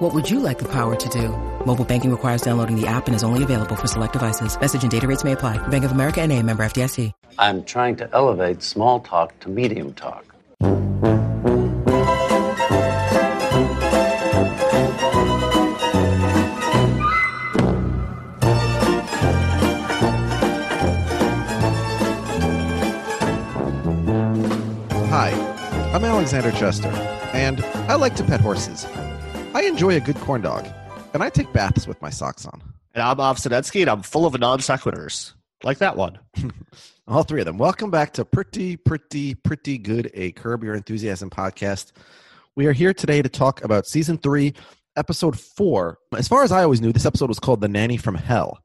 What would you like the power to do? Mobile banking requires downloading the app and is only available for select devices. Message and data rates may apply. Bank of America and a member FDIC. I'm trying to elevate small talk to medium talk. Hi, I'm Alexander Chester, and I like to pet horses. I enjoy a good corn dog, and I take baths with my socks on. And I'm Av Sadetsky, and I'm full of non sequiturs. Like that one. All three of them. Welcome back to Pretty, Pretty, Pretty Good, a Curb Your Enthusiasm podcast. We are here today to talk about season three, episode four. As far as I always knew, this episode was called The Nanny from Hell.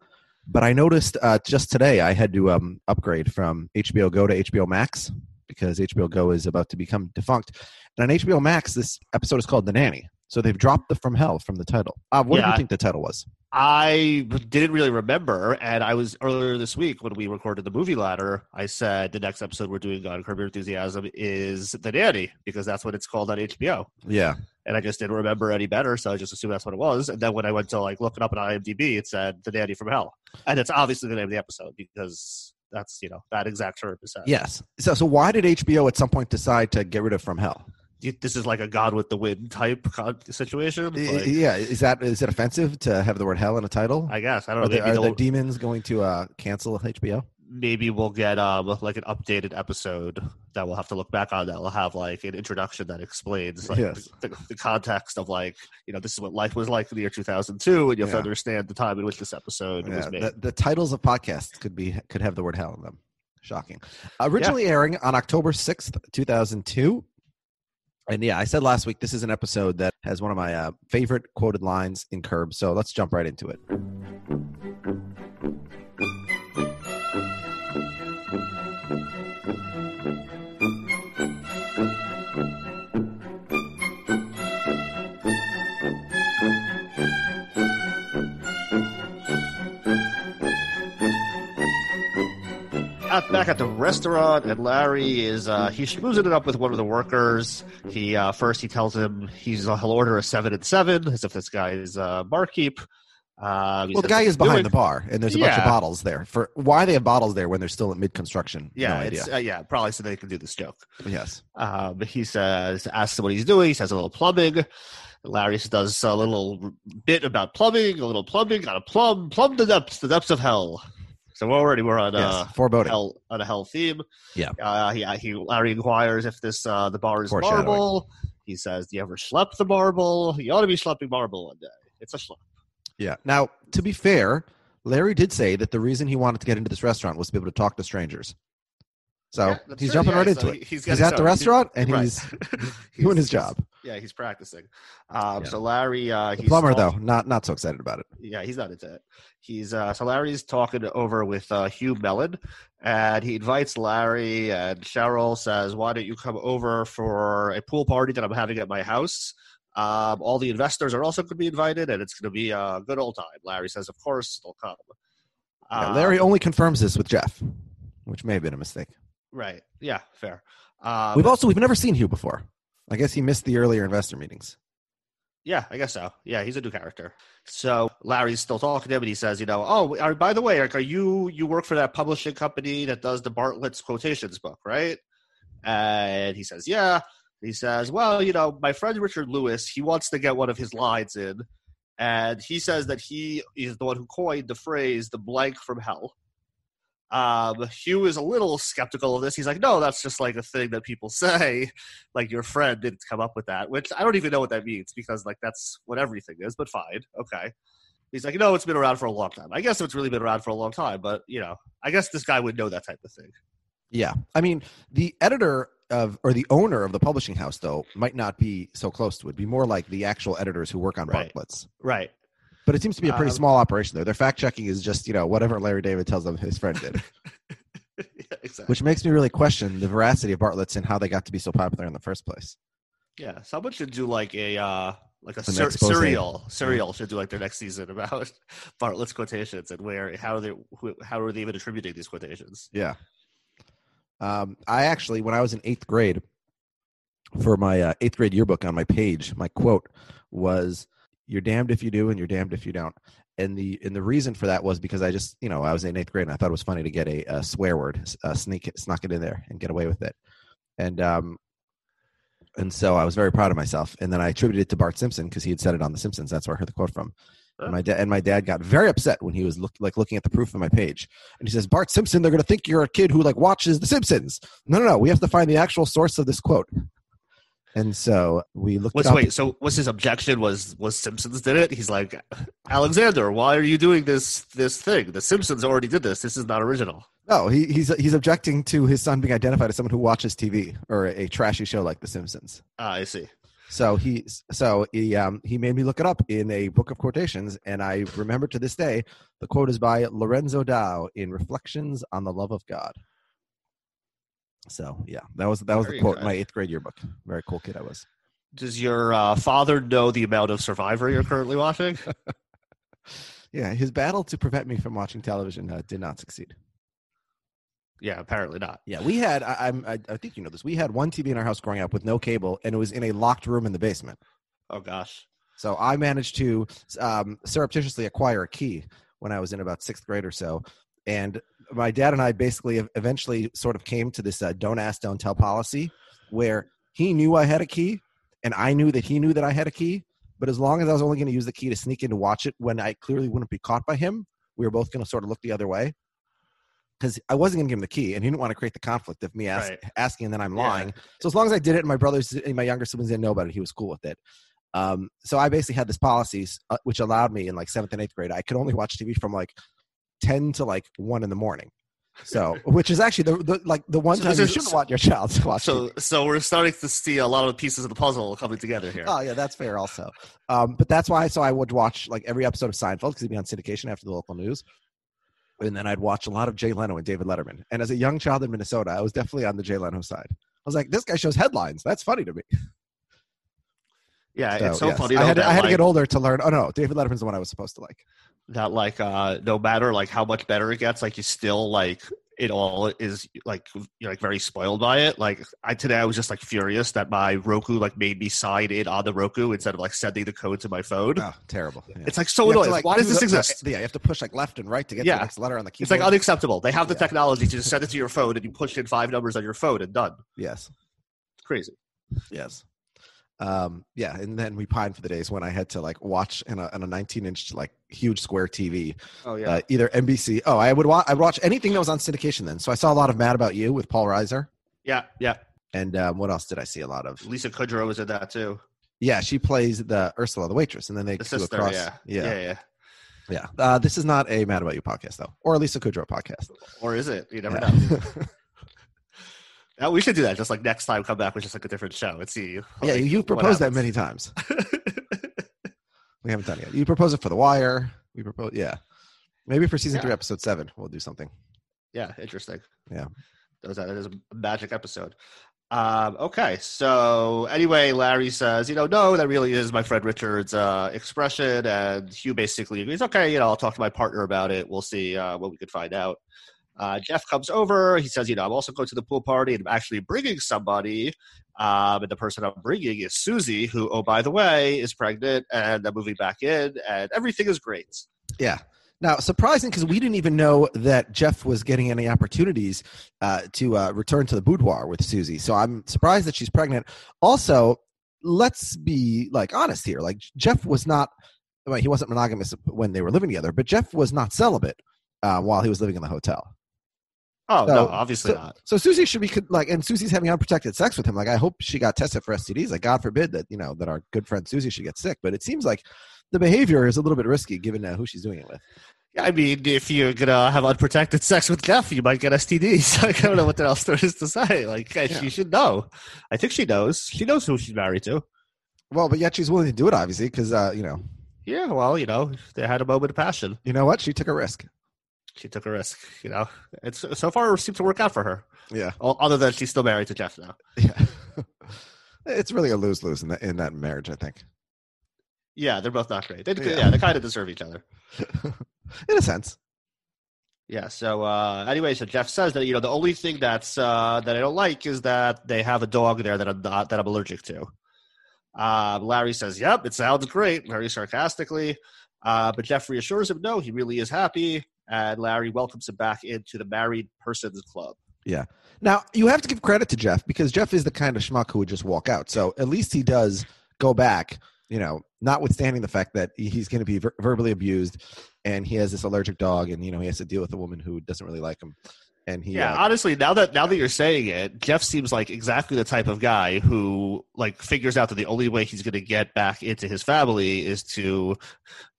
But I noticed uh, just today I had to um, upgrade from HBO Go to HBO Max because HBO Go is about to become defunct. And on HBO Max, this episode is called The Nanny. So they've dropped the from hell from the title. Uh, what do you think the title was? I didn't really remember, and I was earlier this week when we recorded the movie ladder. I said the next episode we're doing on Curb Your Enthusiasm is The Nanny because that's what it's called on HBO. Yeah. And I just didn't remember any better, so I just assumed that's what it was. And then when I went to like look it up on IMDb, it said The Nanny from Hell, and it's obviously the name of the episode because that's you know that exact term is said. Yes. So, so why did HBO at some point decide to get rid of From Hell? This is like a Gone with the Wind type situation. Like, yeah. Is that is it offensive to have the word hell in a title? I guess I don't know. are the, Maybe are the demons going to uh, cancel HBO? maybe we'll get um like an updated episode that we'll have to look back on that will have like an introduction that explains like Yes. the, the, context of like you know this is what life was like in the year 2002 and you have to Yeah. understand the time in which this episode was made the, the titles of podcasts could be could have the word hell in them. Shocking. Originally airing on October sixth, two thousand two. And yeah, I said last week this is an episode that has one of my uh, favorite quoted lines in Curb. So let's jump right into it. At, back at the restaurant, and Larry is uh, he's schmoozing it up with one of the workers. He uh, first he tells him he's uh, he'll order a seven and seven as if this guy is uh, barkeep. Uh, Well, the guy is behind doing. the bar, and there's a bunch of bottles there. For why they have bottles there when they're still at mid construction? Yeah, no idea. uh, yeah, probably so they can do this joke. yes. Um, he says, asks him what he's doing. He says a little plumbing. Larry does a little bit about plumbing, a little plumbing, got a plumb, plumb the depths, the depths of hell. So already we're on Yes. uh, Foreboding. hell on a hell theme. Yeah. Uh, he, he Larry inquires if this uh, the bar is marble. He says, "Do you ever schlep the marble? You ought to be schlepping marble one day. It's a schlep." Yeah. Now, to be fair, Larry did say that the reason he wanted to get into this restaurant was to be able to talk to strangers. So Yeah, he's true. jumping Yeah, right so into it. he's He's, at the restaurant and Right. he's doing his job. Yeah, he's practicing. Um, Yeah. So Larry, uh, plumber, though, not not so excited about it. yeah, he's not into it. He's uh, so Larry's talking over with uh, Hugh Mellon, and he invites Larry. And Cheryl says, "Why don't you come over for a pool party that I'm having at my house?" Um, all the investors are also going to be invited, and it's going to be a good old time. Larry says, "Of course, they'll come." Um, Larry only confirms this with Jeff, which may have been a mistake. Right? Yeah, fair. Um, We've also we've never seen Hugh before. I guess he missed the earlier investor meetings. Yeah, I guess so. Yeah, he's a new character. So Larry's still talking to him, and he says, "You know, oh, are, by the way, like, are you you work for that publishing company that does the Bartlett's quotations book, right?" And he says, "Yeah." He says, "Well, you know, my friend Richard Lewis, he wants to get one of his lines in, and he says that he is the one who coined the phrase "the blank from hell." Um, Hugh is a little skeptical of this. He's like, "No, that's just like a thing that people say." like your friend didn't come up with that, which I don't even know what that means because like that's what everything is, but fine. Okay. He's like, no, it's been around for a long time. I guess it's really been around for a long time, but you know, I guess this guy would know that type of thing. Yeah, I mean, the editor of or the owner of the publishing house though might not be so close to it. Be more like the actual editors who work on Right. Bartlett's. Right. But it seems to be a pretty Um, small operation there. Their fact checking is just you know whatever Larry David tells them his friend did. yeah, exactly. which makes me really question the veracity of Bartlett's and how they got to be so popular in the first place. Yeah, someone should do like a uh like a ser- serial. Serial should do like their next season about Bartlett's quotations and where how they who, how are they even attributing these quotations? Yeah. Um, I actually, when I was in eighth grade, for my uh, eighth grade yearbook on my page, my quote was, "You're damned if you do, and you're damned if you don't." And the and the reason for that was because I just, you know, I was in eighth grade and I thought it was funny to get a, a swear word, uh, sneak it, snuck it in there, and get away with it. And um, and so I was very proud of myself. And then I attributed it to Bart Simpson because he had said it on The Simpsons. That's where I heard the quote from. And my dad and my dad got very upset when he was look, like looking at the proof of my page, and he says, "Bart Simpson, they're going to think you're a kid who like watches The Simpsons." No, no, no. We have to find the actual source of this quote. And so we looked. What's wait? So what's his objection? Was was Simpsons did it? He's like, Alexander, why are you doing this this thing? The Simpsons already did this. This is not original. No, he, he's he's objecting to his son being identified as someone who watches TV or a, trashy show like The Simpsons. Ah, I see. So he so he um he made me look it up in a book of quotations, and I remember to this day the quote is by Lorenzo Dow in Reflections on the Love of God. So yeah, that was that was Very the quote good. my eighth grade yearbook. Very cool kid I was. Does your uh, father know the amount of Survivor you're currently watching? Yeah, his battle to prevent me from watching television uh, did not succeed. yeah, apparently not. Yeah, we had I, I'm I, I think you know this. We had one TV in our house growing up with no cable, and it was in a locked room in the basement. Oh gosh. So I managed to um, surreptitiously acquire a key when I was in about sixth grade or so, and my dad and I basically eventually sort of came to this uh, "don't ask, don't tell" policy, where he knew I had a key, and I knew that he knew that I had a key. But as long as I was only going to use the key to sneak in to watch it when I clearly wouldn't be caught by him, we were both going to sort of look the other way. Because I wasn't going to give him the key, and he didn't want to create the conflict of me ask, Right. asking and then I'm Yeah. lying. So as long as I did it, and my brothers and my younger siblings didn't know about it, he was cool with it. Um, so I basically had this policy, uh, which allowed me in like seventh and eighth grade, I could only watch TV from like ten to like one in the morning. So, which is actually the, the like the one So time you shouldn't so- want your child to watch. So TV. so we're starting to see a lot of the pieces of the puzzle coming together here. Oh yeah, that's fair also. Um, but that's why. So I would watch like every episode of Seinfeld because it'd be on syndication after the local news, and then I'd watch a lot of Jay Leno and David Letterman. And as a young child in Minnesota, I was definitely on the Jay Leno side. I was like, this guy shows headlines. That's funny to me. yeah, it's so yes. funny. I had, I had to get older to learn. Oh no, David Letterman's the one I was supposed to like. That like uh no matter like how much better it gets like you still like it all is like you're like very spoiled by it like i today i was just like furious that my roku like made me sign in on the roku instead of like sending the code to my phone Oh, terrible. Yeah. it's like so to, annoying like, why does this the- exist Yeah, you have to push like left and right to get to Yeah. the next letter on the keyboard. it's like unacceptable they have the Yeah. technology to just send it to your phone and you push in five numbers on your phone and done yes, it's crazy yes. Um, yeah, and then we pined for the days when I had to like watch in a, on a 19 inch like huge square TV, oh uh, either NBC. Oh, I would watch. I watch anything that was on syndication then. So I saw a lot of Mad About You with Paul Reiser, yeah yeah and um, what else did I see a lot of? lisa kudrow was in that too Yeah, she plays the Ursula, the waitress, and then they the sister across. yeah yeah, yeah yeah yeah. Uh, this is not a Mad About You podcast though, or a Lisa Kudrow podcast. or is it you never Yeah. know Yeah, we should do that. Just like next time, come back with just like a different show and see. yeah, like, you what proposed that many times. We haven't done it yet. You propose it for The Wire. We propose, yeah. Maybe for season Yeah. three, episode seven, we'll do something. yeah, interesting. Yeah. that was that is a magic episode. Um, okay, so anyway, Larry says, you know, no, that really is my friend Richard's uh, expression, and Hugh basically agrees. Okay, you know, I'll talk to my partner about it. We'll see uh, what we could find out. Uh, Jeff comes over. He says, you know, I'm also going to the pool party, and I'm actually bringing somebody. Um, and the person I'm bringing is Susie, who, oh by the way, is pregnant, and I'm moving back in, and everything is great. Yeah. Now, surprising because we didn't even know that Jeff was getting any opportunities uh, to uh, return to the boudoir with Susie. So I'm surprised that she's pregnant. Also, let's be like honest here. Like Jeff was not, well, he wasn't monogamous when they were living together, but Jeff was not celibate uh, while he was living in the hotel. Oh So- no, obviously so, not. So Susie should be like, and Susie's having unprotected sex with him. Like, I hope she got tested for STDs. Like, God forbid that you know that our good friend Susie should get sick. But it seems like the behavior is a little bit risky given uh, who she's doing it with. Yeah, I mean, if you're gonna have unprotected sex with Jeff, you might get STDs. Like, I don't know what else there is to say. Like, Yeah. she should know. I think she knows. She knows who she's married to. Well, but yet she's willing to do it, obviously, because uh, you know, Yeah, well, you know, they had a moment of passion. you know what? She took a risk. She took a risk. You know, it's so far it seemed to work out for her. Yeah, Other than she's still married to Jeff now. yeah. it's really a lose lose in that in that marriage. I think, Yeah, they're both not great. They, Yeah. yeah. they kind of deserve each other. in a sense. Yeah. So uh, anyway, so Jeff says that you know the only thing that's uh, that I don't like is that they have a dog there that I'm not that I'm allergic to. Uh, Larry says, "Yep, it sounds great," very sarcastically. Uh, but Jeff reassures him, "No, he really is happy." And Larry welcomes him back into the married persons club. Yeah. Now you have to give credit to Jeff because Jeff is the kind of schmuck who would just walk out. So at least he does go back. You know, notwithstanding the fact that he's going to be ver- verbally abused, and he has this allergic dog, and you know he has to deal with a woman who doesn't really like him, and he Yeah, uh, honestly, now that now that you're saying it, Jeff seems like exactly the type of guy who like figures out that the only way he's going to get back into his family is to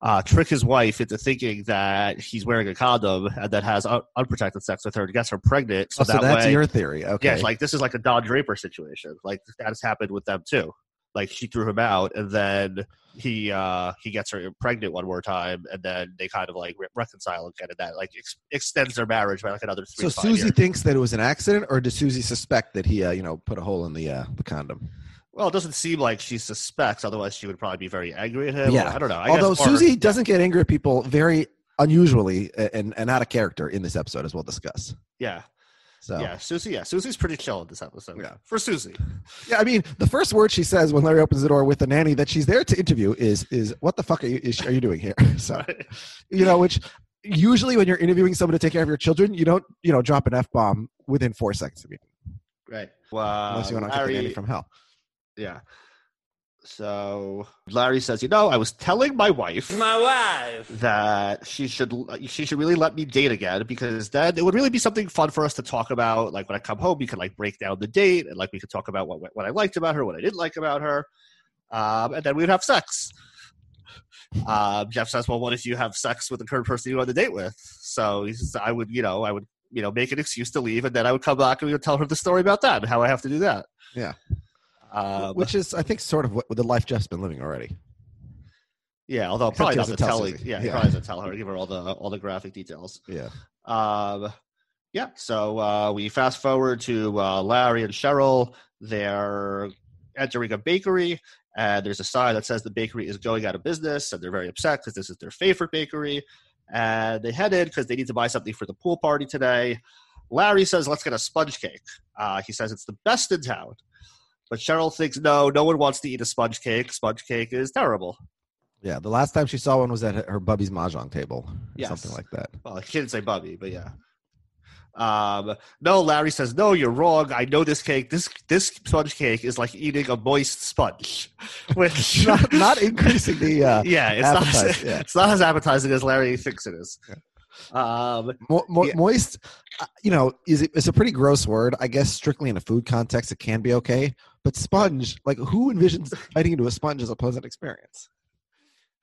uh, trick his wife into thinking that he's wearing a condom and that has un- unprotected sex with her and gets her pregnant. So, oh, so that that's way, your theory. Okay, yeah, like this is like a Don Draper situation. Like that has happened with them too. Like she threw him out, and then he uh he gets her pregnant one more time, and then they kind of like re- reconcile again, and that like ex- extends their marriage by like another three. so Susie years. thinks that it was an accident, or does Susie suspect that he, uh, you know, put a hole in the uh, the condom? Well, it doesn't seem like she suspects. Otherwise, she would probably be very angry at him. Yeah. I don't know. I Although Susie doesn't get angry at people very unusually and, and out of character in this episode, as we'll discuss. yeah, So yeah, Susie, yeah, Susie's pretty chill in this episode. Yeah. for Susie. Yeah, I mean, the first word she says when Larry opens the door with the nanny that she's there to interview is is what the fuck are you is, are you doing here? So you know, which usually when you're interviewing someone to take care of your children, you don't you know drop an f bomb within four seconds of you, right. Well, unless you want to um, get the nanny from hell. yeah. So Larry says, you know, I was telling my wife, My wife. that she should she should really let me date again because then it would really be something fun for us to talk about. Like when I come home, we could like break down the date and like we could talk about what what I liked about her, what I didn't like about her, um, and then we'd have sex. Um, Jeff says, "Well, what if you have sex with the current person you go on the date with?" So he says, "I would, you know, I would, you know, make an excuse to leave, and then I would come back and we would tell her the story about that and how I have to do that." Yeah. Um, Which is, I think, sort of what the life Jeff's been living already. yeah, although Except probably doesn't tell. Susie. Yeah, he Yeah. probably doesn't tell her. Give her all the all the graphic details. Yeah. Um, yeah, so uh, we fast forward to uh, Larry and Cheryl. They're entering a bakery, and there's a sign that says the bakery is going out of business, and they're very upset because this is their favorite bakery. And they head in because they need to buy something for the pool party today. Larry says, "Let's get a sponge cake." Uh, he says it's the best in town, but Cheryl thinks, "No, no one wants to eat a sponge cake. Sponge cake is terrible." Yeah. The last time she saw one was at her Bubby's mahjong table, or Yes. something like that. Well, he didn't say Bubby, but yeah. Um, no, Larry says, no, you're wrong. I know this cake. This this sponge cake is like eating a moist sponge, which not, not increasing the uh, yeah, it's not yeah. it's not as appetizing as Larry thinks it is. Um, Mo- mo- Yeah. Moist, uh, you know, is it, it's a pretty gross word. I guess strictly in a food context, it can be okay. But sponge, like, who envisions biting into a sponge as a pleasant experience?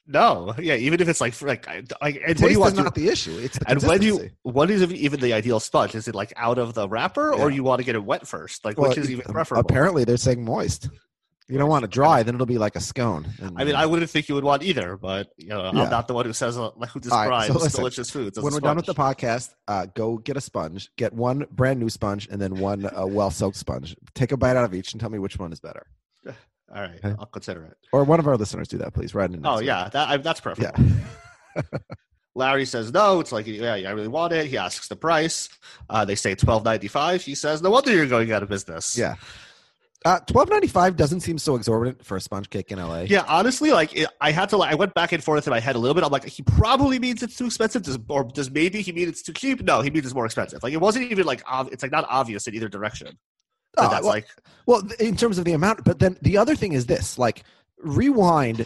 no, yeah, even if it's like like, I- like and what do you is want to? not the issue. It's the And when you what is even the ideal sponge? Is it like out of the wrapper, or you want to get it wet first? Like Well, which is even preferable? Apparently, they're saying moist. You don't want it dry, then it'll be like a scone. And- I mean, I wouldn't think you would want either, but you know, Yeah. I'm not the one who says uh, like who All right, describes so listen, delicious foods. When we're done with the podcast, uh, go get a sponge. Get one brand new sponge and then one uh, well soaked sponge. Take a bite out of each and tell me which one is better. All right, Okay. I'll consider it. Or one of our listeners do that, please. Right in. Oh yeah, that, I, that's perfect. yeah. Larry says no. It's like yeah, yeah, I really want it. He asks the price. Uh, they say twelve ninety five. He says no wonder you're going out of business. Yeah. Uh, Twelve ninety five doesn't seem so exorbitant for a sponge cake in LA. Yeah, honestly, like it, I had to, like, I went back and forth in my head a little bit. I'm like, he probably means it's too expensive, does, or does maybe he mean it's too cheap? No, he means it's more expensive. Like it wasn't even like ob- it's like not obvious in either direction. Oh, that's well, like Well, in terms of the amount, but then the other thing is this: like rewind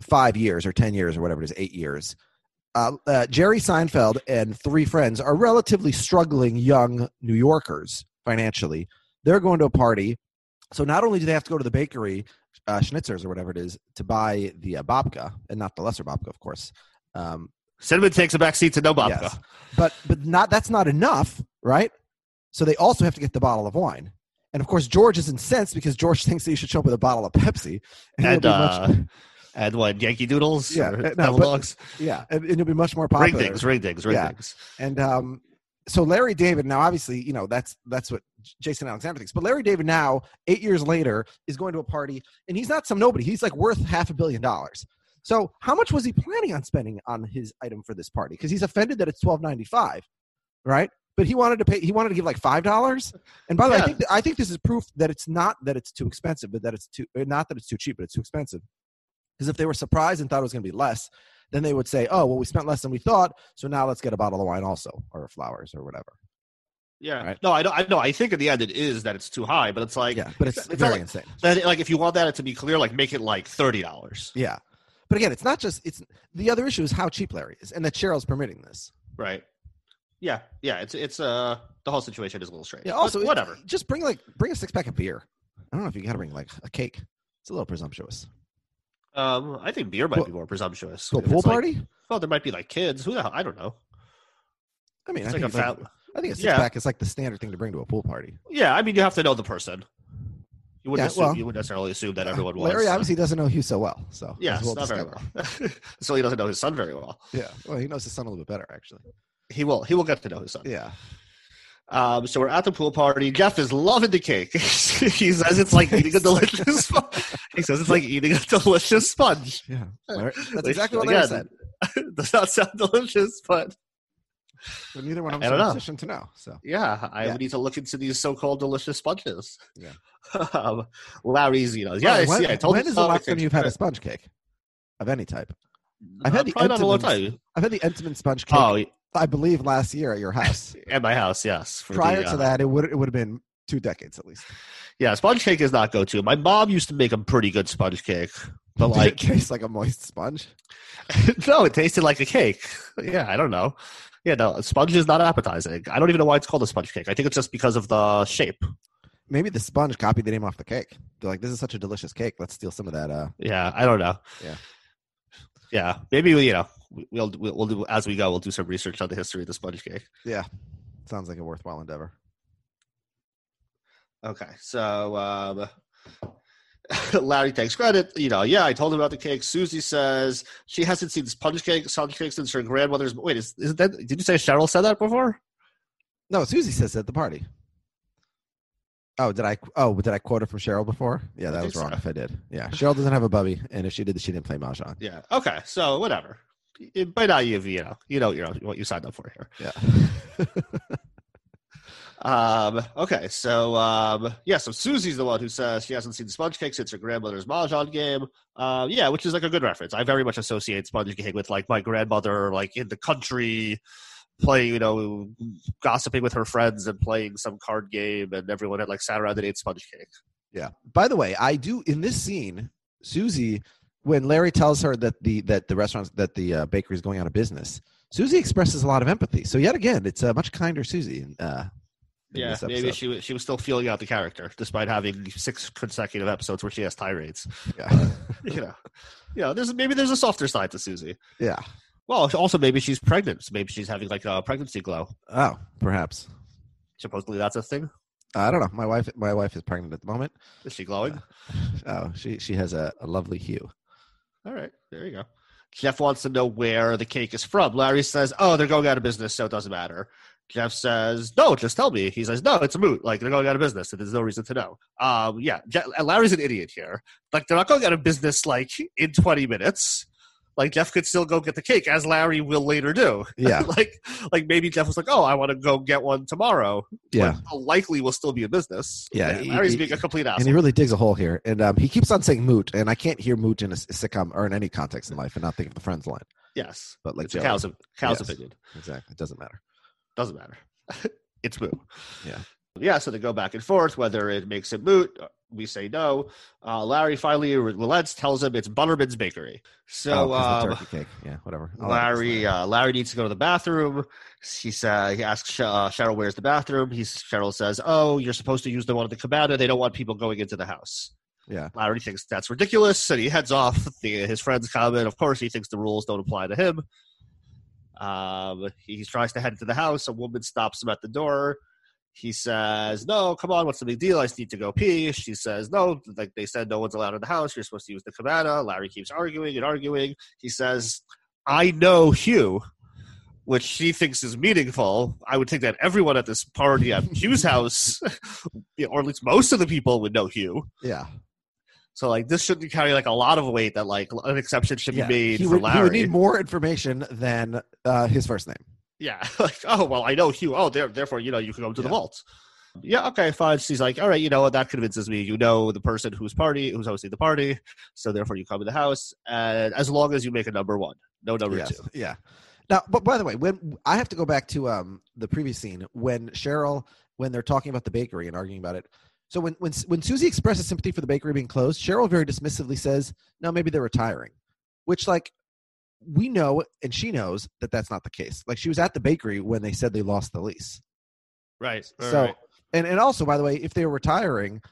five years or ten years or whatever it is, eight years. Uh, uh, Jerry Seinfeld and three friends are relatively struggling young New Yorkers financially. They're going to a party, so not only do they have to go to the bakery, uh, Schnitzer's or whatever it is, to buy the uh, babka, and not the lesser babka, of course. Um, cinnamon takes a back seat to no babka. Yes. but but not that's not enough, right? So they also have to get the bottle of wine. And of course, George is incensed because George thinks that you should show up with a bottle of Pepsi. And be uh, And what Yankee Doodles? Yeah, uh, no, but- Yeah, and, and you'll be much more popular. Ring dings, ring dings, ring Yeah. dings. And um, so Larry David now, obviously, you know that's that's what Jason Alexander thinks. But Larry David now, eight years later, is going to a party, and he's not some nobody. He's like worth half a billion dollars. So how much was he planning on spending on his item for this party? Because he's offended that it's twelve ninety five, right? But he wanted to pay. He wanted to give like five dollars. And by the way, I think I think this is proof that it's not that it's too expensive, but that it's too not that it's too cheap, but it's too expensive. Because if they were surprised and thought it was going to be less, then they would say, "Oh, well, we spent less than we thought, so now let's get a bottle of wine also, or flowers, or whatever." Yeah. Right. No, I know. I know. I think in the end it is that it's too high, but it's like yeah, but it's, it's very like- insane. that. Like if you want that to be clear, like make it like thirty dollars. Yeah, but again, it's not just. It's the other issue is how cheap Larry is, and that Cheryl's permitting this. Right. Yeah. Yeah. It's it's uh the whole situation is a little strange. Yeah. Also, whatever. Just bring like bring a six pack of beer. I don't know if you got to bring like a cake. It's a little presumptuous. Um, I think beer might Well, be more presumptuous. To a pool it's like- party? well, there might be like kids. Who the hell? I don't know. I mean, It's I like think, a like, I think a six Yeah. pack is like the standard thing to bring to a pool party. Yeah, I mean, you have to know the person. You wouldn't Yeah, assume, well- you wouldn't necessarily assume that everyone was. Larry so- obviously doesn't know Hugh so well, so Yes, as not very well. so he doesn't know his son very well. Yeah, well, he knows his son a little bit better, actually. He will. He will get to know his son. Yeah, Um, so we're at the pool party. Jeff is loving the cake. he says it's like eating a delicious. sponge. He says it's like eating a delicious sponge. yeah. That's Which, exactly what Larry again, said. Does not sound delicious, but But neither one of I us don't are in a position to know. So yeah, I Yeah. need to look into these so-called delicious sponges. Yeah. um, Larry's, you know, yeah, I Oh, when, see. I told when is the last time you've had a sponge cake of any type? I've had Uh, the probably not a long Entenmann's- time. I've had the Entenmann sponge cake. Oh, I believe last year at your house. at my house, yes. Prior the, to uh, that, it would it would have been two decades at least. yeah, sponge cake is not go-to. My mom used to make a pretty good sponge cake, but Did like, it taste like a moist sponge. no, it tasted like a cake. Yeah, I don't know. Yeah, no, sponge is not appetizing. I don't even know why it's called a sponge cake. I think it's just because of the shape. Maybe the sponge copied the name off the cake. They're like, "This is such a delicious cake. Let's steal some of that." Uh, Yeah, I don't know. Yeah. Yeah. Maybe you know we'll we'll, we'll do as we go. We'll do some research on the history of the sponge cake. yeah, sounds like a worthwhile endeavor. Okay, so um, Larry takes credit. You know, yeah, I told him about the cake. Susie says she hasn't seen sponge cake, sponge cake since her grandmother's. Wait, is, is that? Did you say Cheryl said that before? No, Susie says at the party. Oh, did I? Oh, did I quote it from Cheryl before? Yeah, that was wrong. so. If I did, yeah, Cheryl doesn't have a bubby, and if she did, she didn't play mahjong. Yeah. Okay, so whatever. By now you've you know you know you're, what you signed up for here. Yeah, Um, okay, so um, yeah, so Susie's the one who says she hasn't seen sponge cake since her grandmother's mahjong game. Um, yeah, which is like a good reference. I very much associate sponge cake with like my grandmother, like in the country, playing, you know, gossiping with her friends and playing some card game, and everyone had like sat around and ate sponge cake. yeah. By the way, I do in this scene, Susie, when Larry tells her that the that the restaurant that the uh, bakery is going out of business, Susie expresses a lot of empathy. So yet again, it's a much kinder Susie. Uh, in Yeah, maybe she was she was still feeling out the character despite having six consecutive episodes where she has tirades. Yeah, you know, you know, there's maybe there's a softer side to Susie. yeah. Well, also maybe she's pregnant. So maybe she's having like a pregnancy glow. Oh, perhaps. Supposedly that's a thing. I don't know. My wife, my wife is pregnant at the moment. Is she glowing? Oh, she she has a, a lovely hue. All right, there you go. Jeff wants to know where the cake is from. Larry says, "Oh, they're going out of business, so it doesn't matter." Jeff says, "No, just tell me." He says, "No, it's a moot. Like they're going out of business, and there's no reason to know." Um, yeah, Larry's an idiot here. Like they're not going out of business like in 20 minutes. Like Jeff could still go get the cake, as Larry will later do. Yeah. like, like maybe Jeff was like, "Oh, I want to go get one tomorrow." Yeah, But likely will still be a business. Yeah, he- Larry's he- being a complete asshole. and he really digs a hole here. And um, he keeps on saying moot, and I can't hear moot in a sitcom or in any context in life and not think of the Friends line. yes, But like it's a cow's, cow's Yes. opinion. exactly, it doesn't matter. Doesn't matter. it's moot. Yeah. Yeah, so they go back and forth whether it makes it moot. We say no. Uh, Larry finally relents, tells him it's Butterman's Bakery. So oh, um, turkey cake. Yeah, whatever. I'll Larry uh, Larry needs to go to the bathroom. He said he asks Sh- uh, Cheryl where's the bathroom. He's Cheryl says, "Oh, you're supposed to use the one at the cabana. They don't want people going into the house." yeah, Larry thinks that's ridiculous, and he heads off. The, his friends comment. Of course, he thinks the rules don't apply to him. Um, he tries to head into the house. A woman stops him at the door. He says, "No, come on, what's the big deal? I just need to go pee." She says, "No, like they said, no one's allowed in the house. You're supposed to use the cabana." Larry keeps arguing and arguing. He says, "I know Hugh." Which she thinks is meaningful. I would think that everyone at this party at Hugh's house, or at least most of the people, would know Hugh. Yeah. So like this shouldn't carry like a lot of weight. That like an exception should be yeah. made he for would, Larry. He would need more information than uh, his first name. Yeah, like oh well, I know Hugh. Oh, there, therefore you know you can go to the Yeah. vault. Yeah, okay, fine. She's like, all right, you know what? That convinces me. You know the person whose party, who's hosting the party, so therefore you come to the house, and as long as you make a number one, no number Yes, two. Yeah. Now, but by the way, when I have to go back to um, the previous scene when Cheryl, when they're talking about the bakery and arguing about it. So when when when Susie expresses sympathy for the bakery being closed, Cheryl very dismissively says, "No, maybe they're retiring," which like we know and she knows that that's not the case. Like she was at the bakery when they said they lost the lease. Right. so and and also by the way, if they were retiring,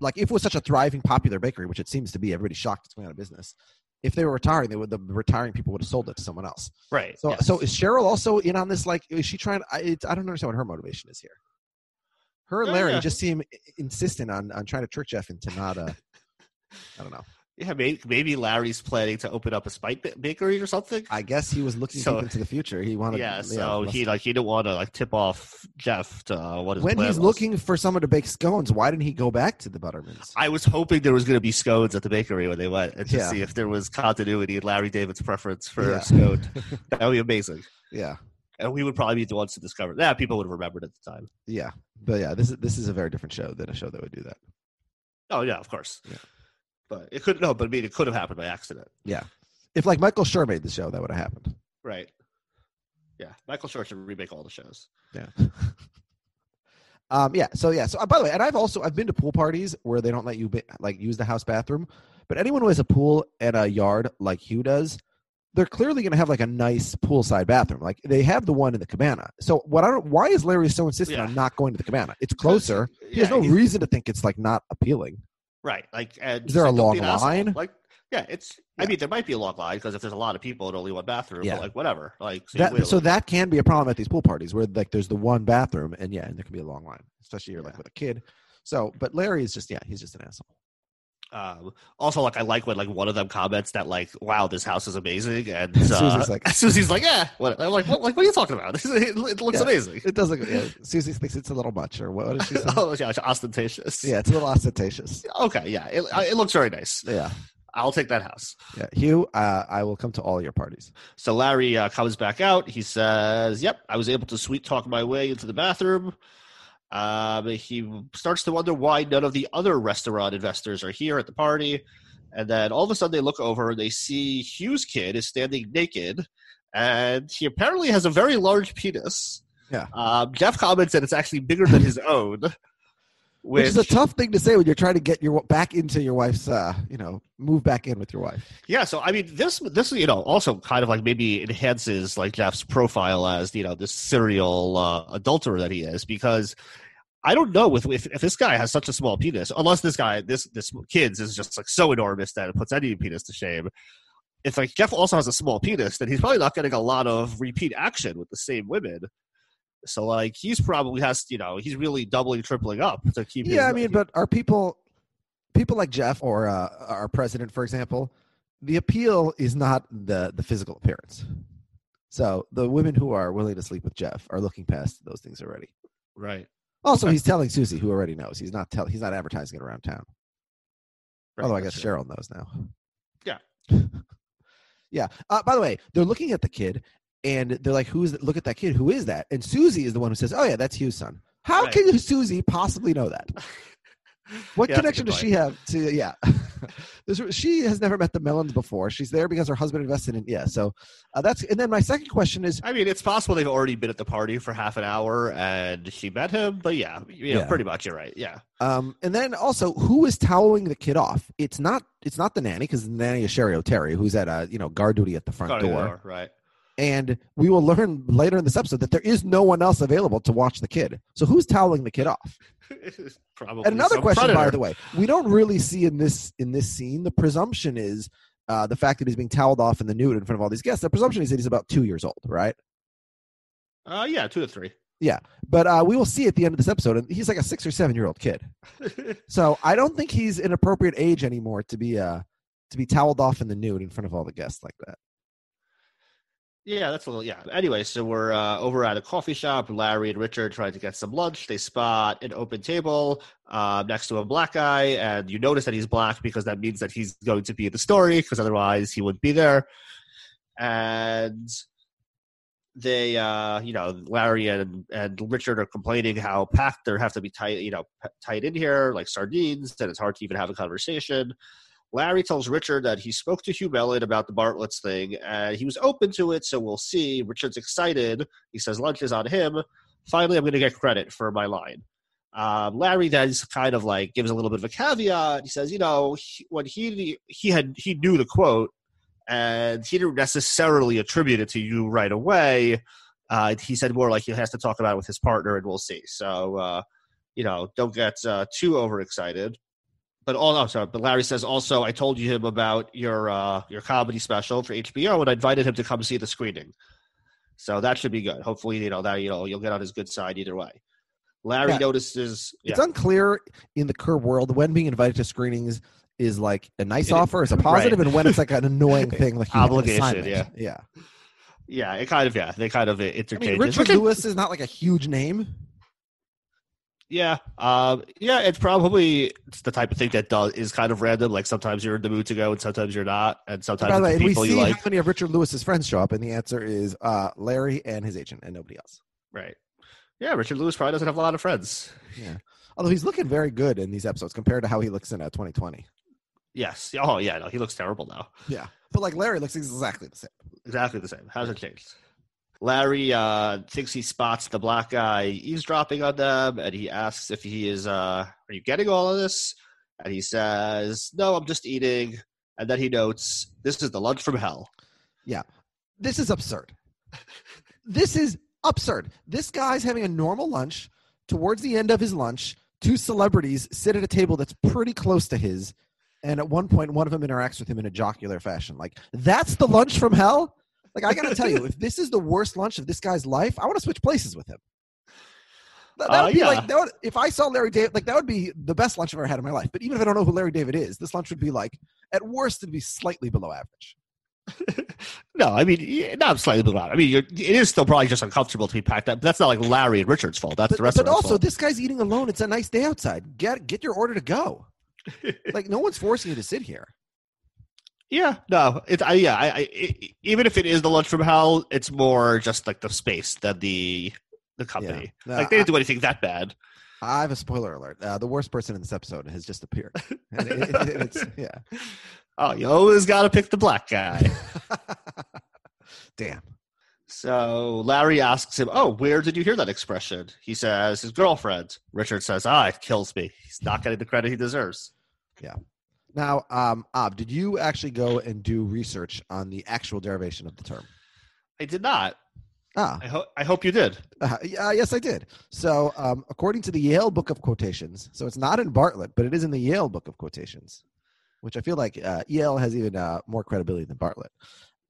like if it was such a thriving, popular bakery, which it seems to be, everybody's shocked it's going out of business. If they were retiring, they would the retiring people would have sold it to someone else. right. So, yes. so is Cheryl also in on this? Like, is she trying? I, it's, I don't understand what her motivation is here. Her and Larry yeah. just seem insistent on on trying to trick Jeff into not. Uh, I don't know. Yeah, maybe, maybe Larry's planning to open up a spite ba- bakery or something. I guess he was looking So- into the future. He wanted. yeah, so must- he like he didn't want to like tip off Jeff to uh, what his when he's was. looking for someone to bake scones, why didn't he go back to the Buttermans? I was hoping there was going to be scones at the bakery when they went, and to Yeah. see if there was continuity in Larry David's preference for Yeah. scone. that would be amazing. yeah, and we would probably be the ones to discover that. People would have remembered at the time. yeah, but yeah, this is this is a very different show than a show that would do that. Oh yeah, of course. Yeah. But it could no, but I mean, it could have happened by accident, Yeah. If like Michael Schur made the show, that would have happened. right? Yeah, Michael Schur should remake all the shows. Yeah. um. Yeah. So yeah. So uh, by the way, and I've also I've been to pool parties where they don't let you ba- like use the house bathroom, but anyone who has a pool and a yard like Hugh does, they're clearly going to have like a nice poolside bathroom. Like they have the one in the cabana. So what I don't why is Larry so insistent Yeah. on not going to the cabana? It's closer. He has no reason to think it's like not appealing. Right. Like, and Is there a just, like, don't long line? Like, yeah, it's. I mean, there might be a long line because if there's a lot of people and only one bathroom, Yeah. but like whatever. Like, so, That, so that can be a problem at these pool parties where like there's the one bathroom and yeah, and there can be a long line, especially you're like with a kid. So, but Larry is just yeah, he's just an asshole. Um, also, like I like when like one of them comments that like, "Wow, this house is amazing," and uh, Susie's like- Susie's like, "Yeah." What? I'm like, what, like, what are you talking about? it, it looks Yeah. amazing. It doesn't. Yeah, Susie thinks it's a little much, or what, what she saying? oh yeah, ostentatious. yeah, it's a little ostentatious. Okay. Yeah. It, it looks very nice. Yeah, I'll take that house. yeah. Hugh, uh, I will come to all your parties. So Larry uh, comes back out. He says, "Yep, I was able to sweet talk my way into the bathroom." Um, he starts to wonder why none of the other restaurant investors are here at the party, and then all of a sudden they look over and they see Hugh's kid is standing naked, and he apparently has a very large penis. Yeah. Um, Jeff comments that it's actually bigger than his own, which, Which is a tough thing to say when you're trying to get your back into your wife's, uh, you know, move back in with your wife. Yeah, so I mean, this this you know also kind of like maybe enhances like Jeff's profile as you know this serial uh, adulterer that he is because I don't know if, if if this guy has such a small penis, unless this guy this this kid's is just like so enormous that it puts any penis to shame. If like Jeff also has a small penis, then he's probably not getting a lot of repeat action with the same women. So like he's probably has you know he's really doubling tripling up to keep. his- Yeah, I mean, but are people, people like Jeff or uh, our president, for example, the appeal is not the the physical appearance. So the women who are willing to sleep with Jeff are looking past those things already. right. Also, Okay. he's telling Susie, who already knows. He's not telling. He's not advertising it around town. right, Although I guess true. Cheryl knows now. Yeah. yeah. Uh, by the way, they're looking at the kid, and they're like, "Who's? Look at that kid. Who is that?" And Susie is the one who says, "Oh yeah, that's Hugh's son." How Right. can Susie possibly know that? What Yeah, connection does she have to? Yeah, There's- she has never met the Mellons before. She's there because her husband invested in. Yeah, so uh, that's. And then my second question is, I mean, it's possible they've already been at the party for half an hour and she met him, but yeah, you know, Yeah. pretty much you're right. Yeah. um, and then also, who is toweling the kid off? It's not. It's not the nanny because the nanny is Sherry O'Terry, who's at a you know guard duty at the front Got it, door. Right. And we will learn later in this episode that there is no one else available to watch the kid. So who's toweling the kid off? Probably. And another question, by the way, we don't really see in this in this scene. The presumption is uh, the fact that he's being toweled off in the nude in front of all these guests. The presumption is that he's about two years old, right? Uh, yeah, two to three. Yeah, But uh, we will see at the end of this episode, and he's like a six or seven year old kid. So I don't think he's an appropriate age anymore to be uh to be toweled off in the nude in front of all the guests like that. Yeah, that's a little yeah. Anyway, so we're uh, over at a coffee shop. Larry and Richard trying to get some lunch. They spot an open table uh, next to a black guy, and you notice that he's black because that means that he's going to be in the story, because otherwise he wouldn't be there. And they, uh, you know, Larry and and Richard are complaining how packed they have to be tight, you know, tight in here like sardines, and it's hard to even have a conversation. Larry tells Richard that he spoke to Hugh Mellon about the Bartlett's thing, and he was open to it, so we'll see. Richard's excited. He says lunch is on him. Finally, I'm going to get credit for my line. Um, Larry then kind of like gives a little bit of a caveat. He says, you know, he, when he he had he knew the quote, and he didn't necessarily attribute it to you right away. Uh, he said more like he has to talk about it with his partner, and we'll see. So, uh, you know, don't get uh, too overexcited but all I'm sorry, but Larry says also I told you him about your uh, your comedy special for HBO and I invited him to come see the screening. So that should be good. Hopefully, you know that you know you'll get on his good side either way. Larry Yeah. notices yeah, It's unclear in the curb world when being invited to screenings is like a nice It- offer, is a positive, and when it's like an annoying thing, like you have an Obligation, yeah. yeah. yeah, it kind of yeah, they kind of uh, I interchange. mean. Richard Lewis is not like a huge name. Yeah, um, yeah, it's probably it's the type of thing that does is kind of random. Like sometimes you're in the mood to go, and sometimes you're not, and sometimes By the way, we people see you like. how many of Richard Lewis's friends show up, and the answer is uh, Larry and his agent, and nobody else. Right. Yeah, Richard Lewis probably doesn't have a lot of friends. Yeah. Although he's looking very good in these episodes compared to how he looks in uh, 2020. Yes. Oh yeah. No, he looks terrible now. Yeah. But like Larry looks exactly the same. Exactly the same. Hasn't changed. Larry uh, thinks he spots the black guy eavesdropping on them, and he asks if he is. Uh, Are you getting all of this? And he says, "No, I'm just eating." And then he notes, "This is the lunch from hell." Yeah, this is absurd. this is absurd. This guy's having a normal lunch. Towards the end of his lunch, two celebrities sit at a table that's pretty close to his. And at one point, one of them interacts with him in a jocular fashion. Like, that's the lunch from hell? Like, I got to tell you, if this is the worst lunch of this guy's life, I want to switch places with him. That, that Uh, would be yeah. like, that would, if I saw Larry David, like, that would be the best lunch I've ever had in my life. But even if I don't know who Larry David is, this lunch would be like, at worst, it'd be slightly below average. No, I mean, not slightly below. I mean, you're, it is still probably just uncomfortable to be packed up. But that's not like Larry and Richard's fault. That's but, the rest but also fault. this guy's eating alone it's a nice day outside get get your order to go like no one's forcing you to sit here Yeah, no, it's I, yeah. I, I, i even if it is the lunch from hell, it's more just like the space than the the company. No, like they didn't do anything that bad. i have a spoiler alert uh, the worst person in this episode has just appeared and it- it- it's yeah Oh, you always got to pick the black guy. damn so Larry asks him, "Oh, where did you hear that expression?" He says, "His girlfriend." Richard says, "Ah, it kills me. He's not getting the credit he deserves." Now um Ab, did you actually go and do research on the actual derivation of the term I did not. ah I hope. I hope you did. Uh, yeah, yes, I did. So, um, according to the Yale Book of Quotations, so it's not in Bartlett, but it is in the Yale Book of Quotations, which I feel like uh, Yale has even uh, more credibility than Bartlett.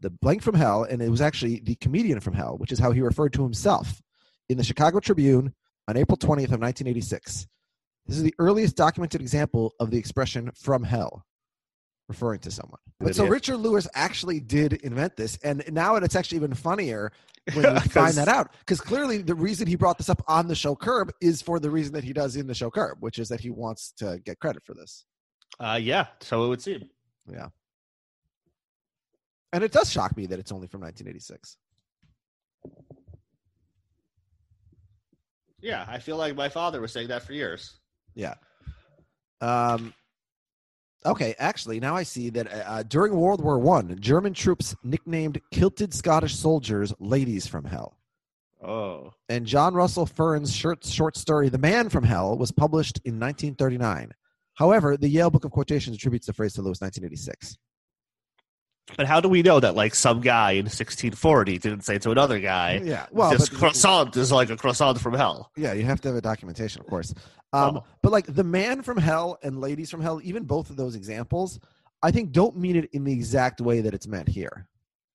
The blank from hell, and it was actually the comedian from hell, which is how he referred to himself in the Chicago Tribune on April 20th of 1986. This is the earliest documented example of the expression from hell, referring to someone. But so Richard Lewis actually did invent this, and now it's actually even funnier when you find that out because clearly the reason he brought this up on the show curb is for the reason that he does in the show curb which is that he wants to get credit for this Uh, yeah, so it would seem. Yeah. And it does shock me that it's only from 1986 Yeah, I feel like my father was saying that for years. Yeah. Um okay actually now i see that uh, during world war one german troops nicknamed kilted scottish soldiers ladies from hell. Oh, and john russell fearn's short, short story the man from hell was published in 1939 however the yale book of quotations attributes the phrase to lewis 1986 but how do we know that like some guy in 1640 didn't say to another guy? yeah well this but- croissant is like a croissant from hell. Yeah, you have to have a documentation, of course. Um, Oh. But like the man from hell and ladies from hell, even both of those examples, I think don't mean it in the exact way that it's meant here.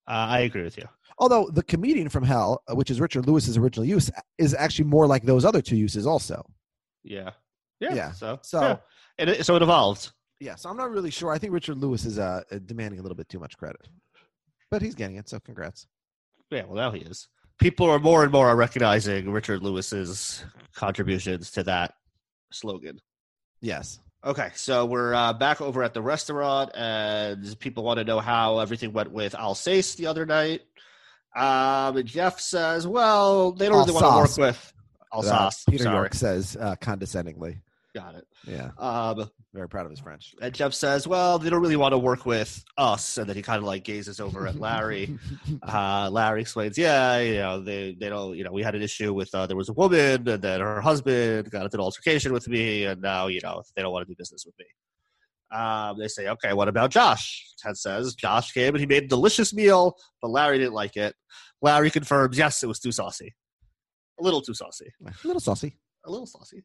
Uh, I agree with you. Although the comedian from Hell, uh, which is Richard Lewis's original use, is actually more like those other two uses also. Yeah. Yeah. Yeah. So, So- yeah. It, so it evolved. Yeah, so I'm not really sure. I think Richard Lewis is uh, uh, demanding a little bit too much credit, but he's getting it. So congrats. Yeah, well, now he is. People are more and more are recognizing Richard Lewis's contributions to that slogan. Yes. Okay, so we're uh, back over at the restaurant, and people want to know how everything went with Alsace the other night. Um, and Jeff says, "Well, they don't really want to work with Alsace." Uh, Peter sorry, York says uh, condescendingly. Got it. Yeah, Um, very proud of his French. and Jeff says, "Well, they don't really want to work with us," and then he kind of like gazes over at Larry. uh, Larry explains, "Yeah, you know, they they don't, you know, we had an issue with uh, there was a woman, and then her husband got into an altercation with me, and now you know they don't want to do business with me." Um, they say, "Okay, what about Josh?" Ted says, "Josh came and he made a delicious meal, but Larry didn't like it." Larry confirms, "Yes, it was too saucy, a little too saucy." a little saucy. a little saucy.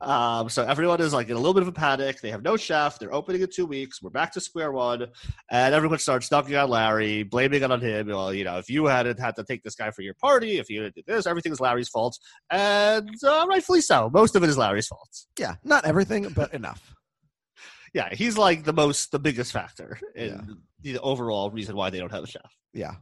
Um, so everyone is like in a little bit of a panic. They have no chef. They're opening in two weeks. We're back to square one, and everyone starts dunking on Larry, blaming it on him. Well, you know, if you hadn't had to take this guy for your party, if you didn't do this, everything is Larry's fault, and uh, rightfully so. Most of it is Larry's fault. Yeah, not everything, but enough. Yeah, he's like the most, the biggest factor in the overall reason why they don't have a chef. Yeah.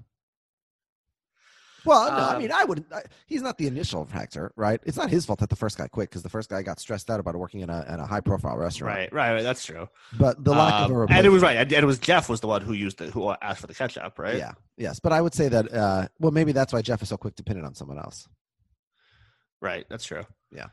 Well, no, I Um, mean, I wouldn't. I, he's not the initial factor, right? It's not his fault that the first guy quit because the first guy got stressed out about working in a, in a high profile restaurant. Right, right, right. That's true. But the lack Um, of a and it was right, and, and it was Jeff was the one who used it, who asked for the ketchup, right? Yeah. Yes. But I would say that, uh, well, maybe that's why Jeff is so quick to pin it on someone else. right. That's true. Yeah,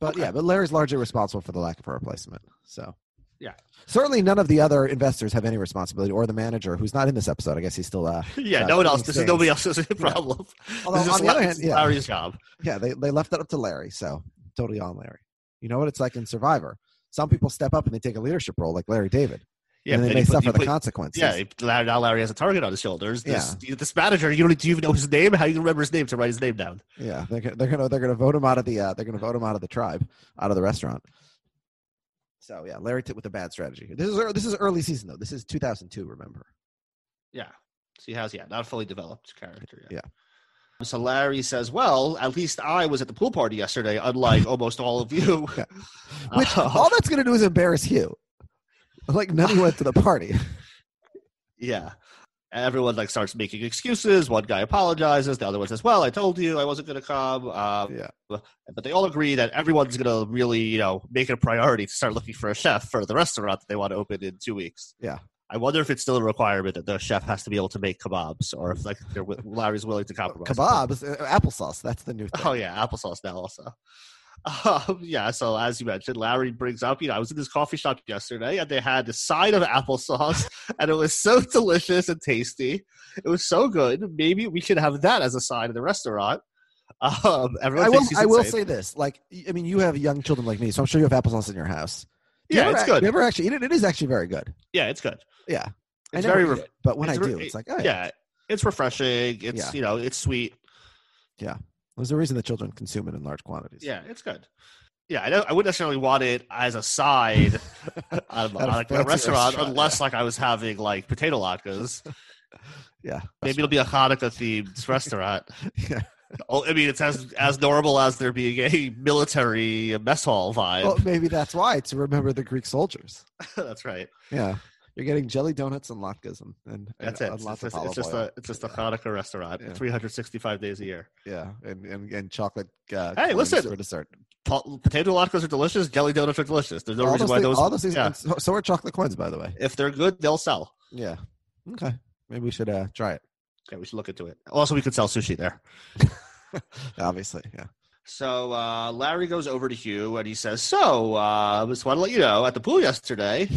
but Okay. yeah, but Larry's largely responsible for the lack of a replacement. So Yeah. certainly none of the other investors have any responsibility, or the manager who's not in this episode. I guess he's still. Uh, Yeah, no one else. things This is nobody else's problem. Although, This is on the other hand, yeah. Larry's job. yeah, they they left that up to Larry. So totally on Larry. You know what it's like in Survivor. Some people step up and they take a leadership role, like Larry David, Yeah, and then they put- suffer you the put- consequences. Yeah, Larry- now Larry has a target on his shoulders. This, this manager, you don't do you even know his name? How you can remember his name to write his name down? Yeah, they're, they're gonna they're gonna vote him out of the uh, they're gonna vote him out of the tribe, out of the restaurant. So yeah, Larry Titt with a bad strategy. This is this is early season though. This is 2002. Remember? Yeah, so he has yeah, not a fully developed character yet. Yeah. So Larry says, "Well, at least I was at the pool party yesterday, unlike almost all of you." Yeah. Which Uh, all that's gonna do is embarrass you. Like none of you went to the party. Yeah. Everyone like starts making excuses. One guy apologizes. The other one says, "Well, I told you I wasn't going to come." Um, Yeah. But they all agree that everyone's going to really, you know, make it a priority to start looking for a chef for the restaurant that they want to open in two weeks. Yeah. I wonder if it's still a requirement that the chef has to be able to make kebabs, or if like they're, Larry's willing to compromise. Kebabs, uh, applesauce. That's the new thing. Oh yeah, applesauce now also. Um, yeah, so as you mentioned, Larry brings up, you know, I was in this coffee shop yesterday and they had a side of applesauce and it was so delicious and tasty. It was so good. Maybe we should have that as a side in the restaurant. Um, everyone I will. I will say this. Like, I mean, you have young children like me, so I'm sure you have applesauce in your house. Do you Yeah, ever it's good. You ever actually eat it? It is actually very good. Yeah, it's good. Yeah, It's very re- it, but when I it's re- do, it's like, oh, yeah. yeah, it's refreshing. It's Yeah. you know, it's sweet. There's a reason that children consume it in large quantities. Yeah, it's good. Yeah, I, I wouldn't necessarily want it as a side At a like, a restaurant, restaurant, unless like I was having like potato latkes. yeah. Maybe it'll be a Hanukkah themed restaurant. Yeah. Oh, I mean, it's as as normal as there being a military mess hall vibe. Well, maybe that's why to remember the Greek soldiers. That's right. Yeah, you're getting jelly donuts and latkes and and, That's and, it. and It's, just- it's just a it's just a Hanukkah restaurant. Yeah. 365 days a year. yeah, and and, and chocolate. Uh, Hey, listen. for dessert. Po- potato latkes are delicious. Jelly donuts are delicious. There's no all reason why things, those. all those things. yeah. So, so are chocolate coins, by the way. If they're good, they'll sell. Yeah. Okay. Maybe we should uh, try it. Yeah, we should look into it. Also, we could sell sushi there. Obviously, yeah. So uh, Larry goes over to Hugh and he says, "So, uh, I just want to let you know, at the pool yesterday,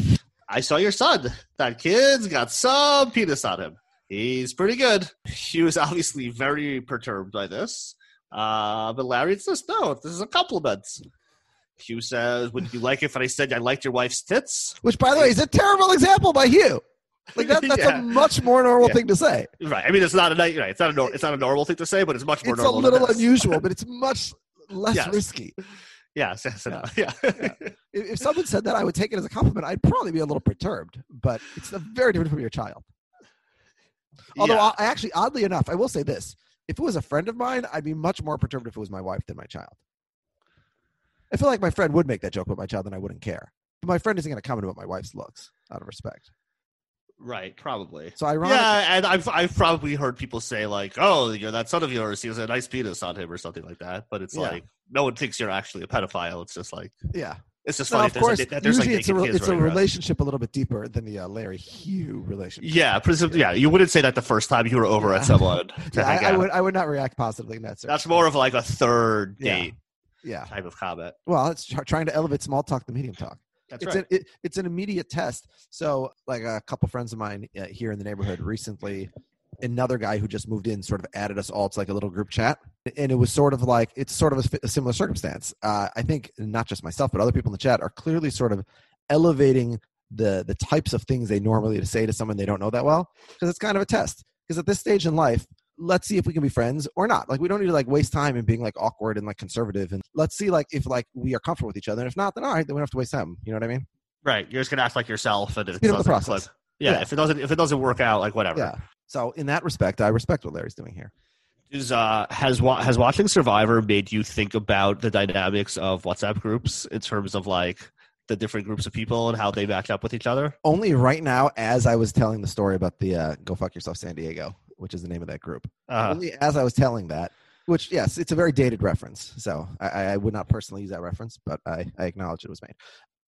I saw your son. That kid's got some penis on him. He's pretty good." Hugh is obviously very perturbed by this, uh, but Larry says, "No, this is a compliment." Hugh says, "Would you like it if I said I liked your wife's tits?" Which, by the way, is a terrible example by Hugh. Like that, that's Yeah. a much more normal Yeah. thing to say. Right. I mean, it's not a night. Right, it's not a it's not a normal thing to say, but it's much more It's a little unusual, but it's much less Yes. risky. Yes, yes, Yeah. yeah. yeah. If, if someone said that, I would take it as a compliment. I'd probably be a little perturbed, but it's a very different from your child. Although Yeah. I actually, oddly enough, I will say this: if it was a friend of mine, I'd be much more perturbed if it was my wife than my child. I feel like my friend would make that joke about my child, and I wouldn't care. But my friend isn't going to comment about my wife's looks out of respect. right, probably. So ironically, Yeah, and I've I've probably heard people say like, "Oh, you know, that son of yours, he has a nice penis on him" or something like that. But it's Yeah. like no one thinks you're actually a pedophile. It's just like yeah. it's just funny. of there's course, that there's like usually it's a, it's a around. relationship a little bit deeper than the uh, Larry Hugh relationship. Yeah, presume, yeah. You wouldn't say that the first time you were over Yeah. at someone Yeah, I, I would I would not react positively in that. That's more of like a third date yeah. type of comment. Well, it's trying to elevate small talk to medium talk. That's it's right. an it, it's an immediate test. So, like a couple friends of mine uh, here in the neighborhood recently, another guy who just moved in sort of added us all to like a little group chat, and it was sort of like it's sort of a, a similar circumstance. Uh, I think not just myself, but other people in the chat are clearly sort of elevating the the types of things they normally to say to someone they don't know that well because it's kind of a test. Because at this stage in life, let's see if we can be friends or not. Like we don't need to like waste time in being like awkward and like conservative. And let's see like if like we are comfortable with each other. And if not, then all right, then we don't have to waste time. You know what I mean? right. You're just gonna act like yourself, and it Speed up the process. Yeah, Yeah. If it doesn't, if it doesn't work out, like whatever. Yeah. So in that respect, I respect what Larry's doing here. Is uh has has watching Survivor made you think about the dynamics of WhatsApp groups in terms of like the different groups of people and how they match up with each other? Only right now, as I was telling the story about the uh, "Go Fuck Yourself San Diego," which is the name of that group. Uh, Only as I was telling that, which yes, it's a very dated reference. So I, I would not personally use that reference, but I, I acknowledge it was made.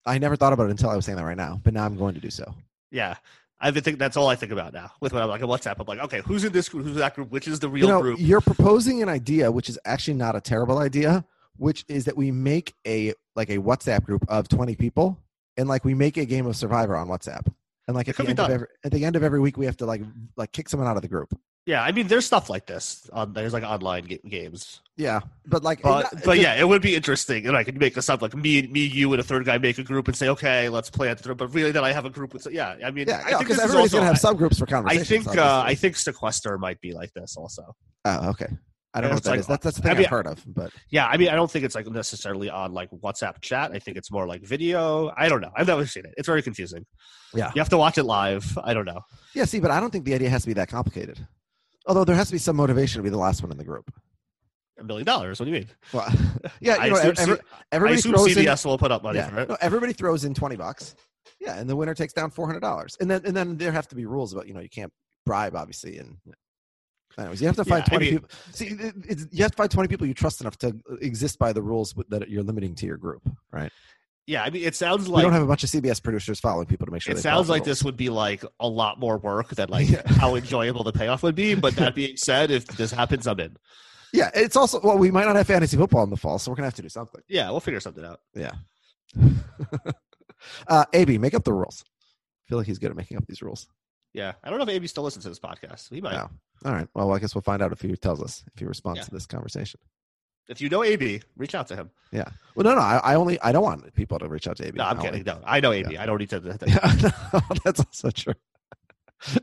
I never thought about it until I was saying that right now, but now I'm going to do so. yeah. I've been think that's all I think about now. With when I'm like a WhatsApp, I'm like, okay, who's in this group? Who's in that group? Which is the real you know, group? you're proposing an idea which is actually not a terrible idea, which is that we make a like a WhatsApp group of 20 people, and like we make a game of Survivor on WhatsApp, and like at the end of every at the end of every week we have to like like kick someone out of the group. Yeah, I mean, there's stuff like this. On, there's like online ga- games, Yeah, but like, but it- but it- yeah, it would be interesting. And I could make this up like me, me, you, and a third guy make a group and say, okay, let's play it. But really, then I have a group with. Yeah, I mean, yeah, I think because this is everybody's also- gonna have subgroups for I think uh. I think Sequester might be like this also. Oh, okay. I don't know what that like- is. That's, that's the thing I mean- have heard of, but Yeah, I mean, I don't think it's like necessarily on like WhatsApp chat. I think it's more like video. I don't know. I've never seen it. It's very confusing. Yeah. you have to watch it live. I don't know. yeah. See, but I don't think the idea has to be that complicated. Although there has to be some motivation to be the last one in the group. A million dollars. What do you mean? Well, yeah, I you know, assume, every, I everybody assume throws in CBS will put up money yeah. for it. No, everybody throws in twenty bucks. Yeah, and the winner takes down four hundred dollars, and then and then there have to be rules about you know you can't bribe obviously, and anyways you have to find Yeah, I twenty mean- people. See, it's, you have to find twenty people you trust enough to exist by the rules that you're limiting to your group, right? Yeah, I mean, it sounds like we don't have a bunch of CBS producers following people to make sure. it they sounds like this would be like a lot more work than like Yeah. how enjoyable the payoff would be. But that being said, if this happens, I'm in. Yeah, it's also well, we might not have fantasy football in the fall, so we're gonna have to do something. Yeah, we'll figure something out. Yeah. uh, Ab, make up the rules. I feel like he's good at making up these rules. Yeah, I don't know if Amy still listens to this podcast. He might. No. All right. Well, I guess we'll find out if he tells us if he responds Yeah. to this conversation. If you know AB, reach out to him. Yeah. Well, no, no. I, I only I don't want people to reach out to AB. No, I'm I only- kidding. No, I know AB. I don't need to. Yeah, no, that's also true.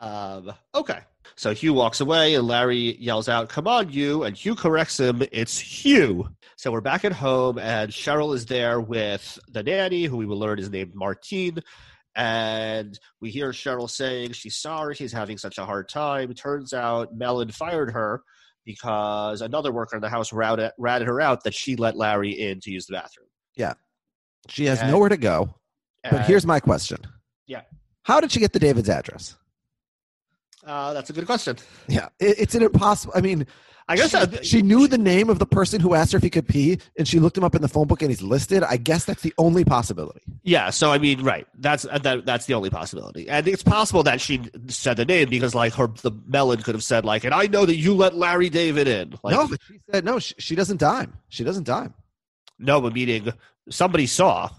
Um, okay. So Hugh walks away, and Larry yells out, "Come on, you!" And Hugh corrects him. It's Hugh. So we're back at home, and Cheryl is there with the nanny, who we will learn is named Martine. And we hear Cheryl saying she's sorry she's having such a hard time. Turns out Mellon fired her because another worker in the house routed, ratted her out that she let Larry in to use the bathroom. Yeah. She has And- nowhere to go. But here's my question. Yeah. How did she get the David's address? uh, that's a good question. Yeah. It, it's an impossible. I mean, I guess she, she knew the name of the person who asked her if he could pee, and she looked him up in the phone book, and he's listed. I guess that's the only possibility. Yeah, so I mean, right? That's uh, that, that's the only possibility, and it's possible that she said the name because, like, her the melon could have said, like, and I know that you let Larry David in. Like, no, but she said no. She, she doesn't dime. She doesn't dime. no, but meaning somebody saw,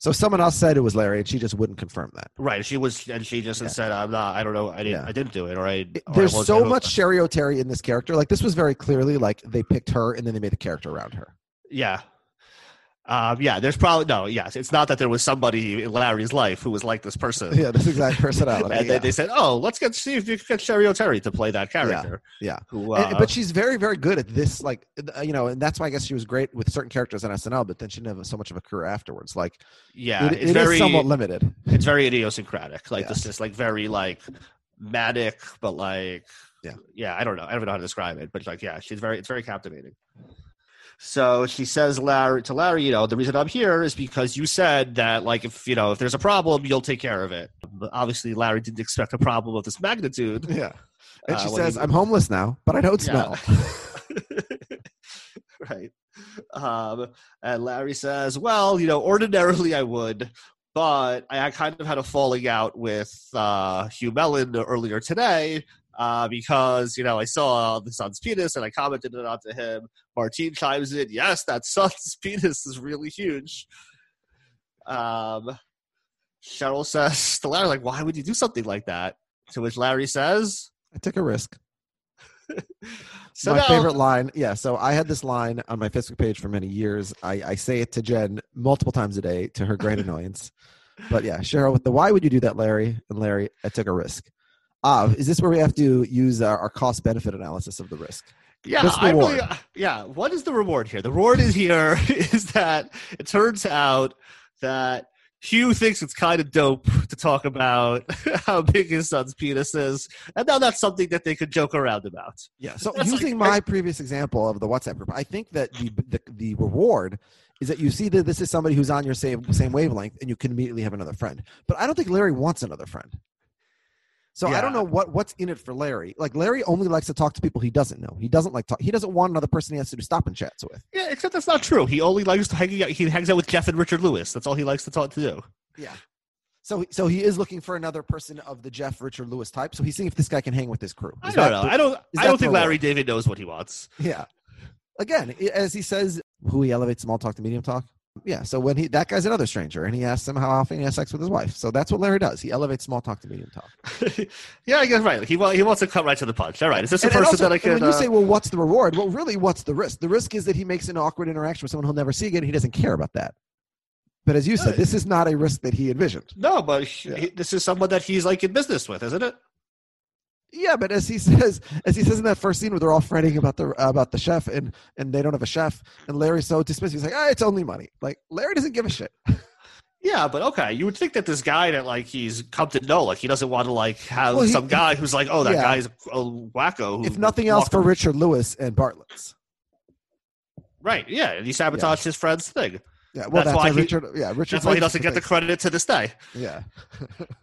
So someone else said it was Larry, and she just wouldn't confirm that. right? She was, and she just Yeah. said, I'm not. I don't know. I didn't. Yeah. I didn't do it, or I. Or There's so I don't- much Cheri Oteri in this character. Like this was very clearly like they picked her and then they made a character around her. Yeah. Um, yeah, there's probably no. Yes, it's not that there was somebody in Larry's life who was like this person. Yeah, this exact personality. and yeah. they, said, "Oh, let's get see if you can get Cheri Oteri to play that character." yeah. Who, And- uh, but she's very, very good at this. Like, uh, you know, and that's why I guess she was great with certain characters on SNL, but then she didn't have so much of a career afterwards. Like, yeah, it, it's it very somewhat limited. it's very idiosyncratic. Like Yes. this is like very like manic, but like Yeah. yeah. I don't know. I don't know how to describe it, but like yeah, she's very it's very captivating. So she says Larry to Larry, you know, the reason I'm here is because you said that like if you know if there's a problem, you'll take care of it. But obviously, Larry didn't expect a problem of this magnitude. Yeah. And Uh, she says, he- I'm homeless now, but I don't Yeah. smell. right. Um, and Larry says, "Well, you know, ordinarily I would, but I I kind of had a falling out with uh, Hugh Mellon earlier today." Uh, because you know I saw the son's penis and I commented it onto him. Martine chimes in, "Yes, that son's penis is really huge." Um, Cheryl says to Larry, "Like, why would you do something like that?" To which Larry says, I took a risk. "So my now- favorite line. Yeah, so I had this line on my Facebook page for many years. I, I say it to Jen multiple times a day to her great annoyance. But yeah, Cheryl with the why would you do that, Larry? And Larry, I took a risk. Ah, is this where we have to use our, our cost benefit analysis of the risk? Yeah, I really, yeah. What is the reward here? The reward is here is that it turns out that Hugh thinks it's kind of dope to talk about how big his son's penis is, and now that's something that they could joke around about. Yeah. So That's using like- my previous example of the WhatsApp group, I think that the, the the reward is that you see that this is somebody who's on your same same wavelength, and you can immediately have another friend. But I don't think Larry wants another friend. So I don't know what what's in it for Larry. Like Larry only likes to talk to people he doesn't know. He doesn't like talk. He doesn't want another person he has to do stop and chats with. Yeah, except that's not true. He only likes to hang out. He hangs out with Jeff and Richard Lewis. That's all he likes to talk to do. Yeah. So so he is looking for another person of the Jeff Richard Lewis type. So he's seeing if this guy can hang with his crew. I don't that know. I don't. I don't think Larry? David knows what he wants. Yeah. Again, as he says, who he elevates small talk to medium talk. Yeah. So when he that guy's another stranger, and he asks him how often he has sex with his wife. So that's what Larry does. He elevates small talk to medium talk. yeah, I guess right. He he wants to cut right to the punch. All right, is this a And- and person also, that I can? when you uh, say, well, what's the reward? Well, really, what's the risk? The risk is that he makes an awkward interaction with someone he'll never see again. He doesn't care about that. But as you said, this is not a risk that he envisioned. no, but he- Yeah. he- this is someone that he's like in business with, isn't it? Yeah, but as he says, as he says in that first scene where they're all fretting about the about the chef and and they don't have a chef, and Larry's so dismissive, he's like, ah, it's only money. Like Larry doesn't give a shit. Yeah, but okay, you would think that this guy that like he's come to know, like he doesn't want to like have Well, he- some guy who's like, oh, that Yeah. guy's a wacko. If nothing else, for Richard Lewis and Bartlett's. right? Yeah, and he sabotaged his friend's thing. Yeah, well, That's that's, why why he- Richard. Yeah, Richard. That's why he doesn't get the credit to this day, Yeah,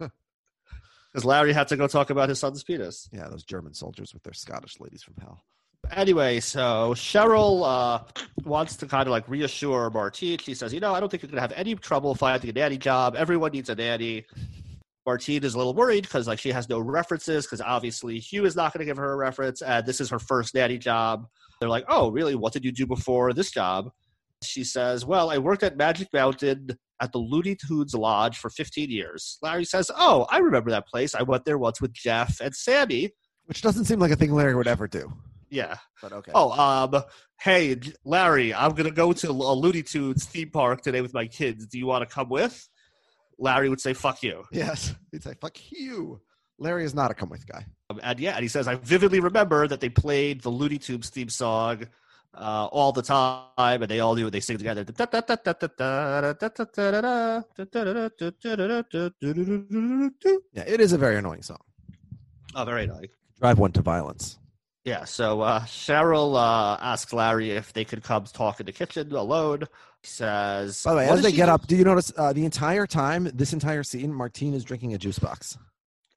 because Larry had to go talk about his son's penis. yeah, those German soldiers with their Scottish ladies from hell. Anyway, so Cheryl uh, wants to kind of like reassure Martine. She says, you know, I don't think you're going to have any trouble finding a nanny job. Everyone needs a nanny. Martine is a little worried because like she has no references because obviously Hugh is not going to give her a reference and this is her first nanny job. They're like, oh, really? What did you do before this job? She says, well, I worked at Magic Mountain at the Looney Tunes Lodge for 15 years. Larry says, oh, I remember that place. I went there once with Jeff and Sammy. Which doesn't seem like a thing Larry would ever do. Yeah. But okay. Oh, um, hey, Larry, I'm gonna go to a Looney Tunes theme park today with my kids. Do you want to come with? Larry would say, "Fuck you," yes. He'd say, "Fuck you." Larry is not a come with guy. Um, and yeah, and he says, "I vividly remember that they played the Looney Tunes theme song uh, all the time, and they all do it. They sing together." Yeah, it is a very annoying song. Oh, very annoying. Drive one to violence. Yeah, so uh, Cheryl uh, asks Larry if they could come talk in the kitchen alone. He says, By the way, as they get do-" up, do you notice uh, the entire time, this entire scene, Martine is drinking a juice box.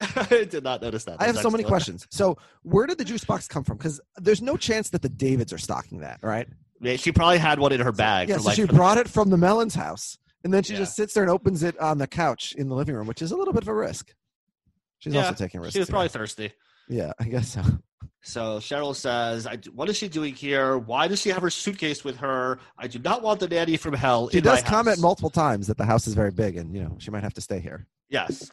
I did not notice that. I have That's so many questions. So, where did the juice box come from? Because there's no chance that the Davids are stocking that, right? Yeah, she probably had one in her bag. Yeah, for so like, she brought it from the Mellon's house, and then she Yeah. just sits there and opens it on the couch in the living room, which is a little bit of a risk. She's Yeah, also taking risks. She was probably thirsty. yeah, I guess so. So Cheryl says, I, "What is she doing here? Why does she have her suitcase with her? I do not want the nanny from hell." She does comment house." multiple times that the house is very big, and you know she might have to stay here. Yes.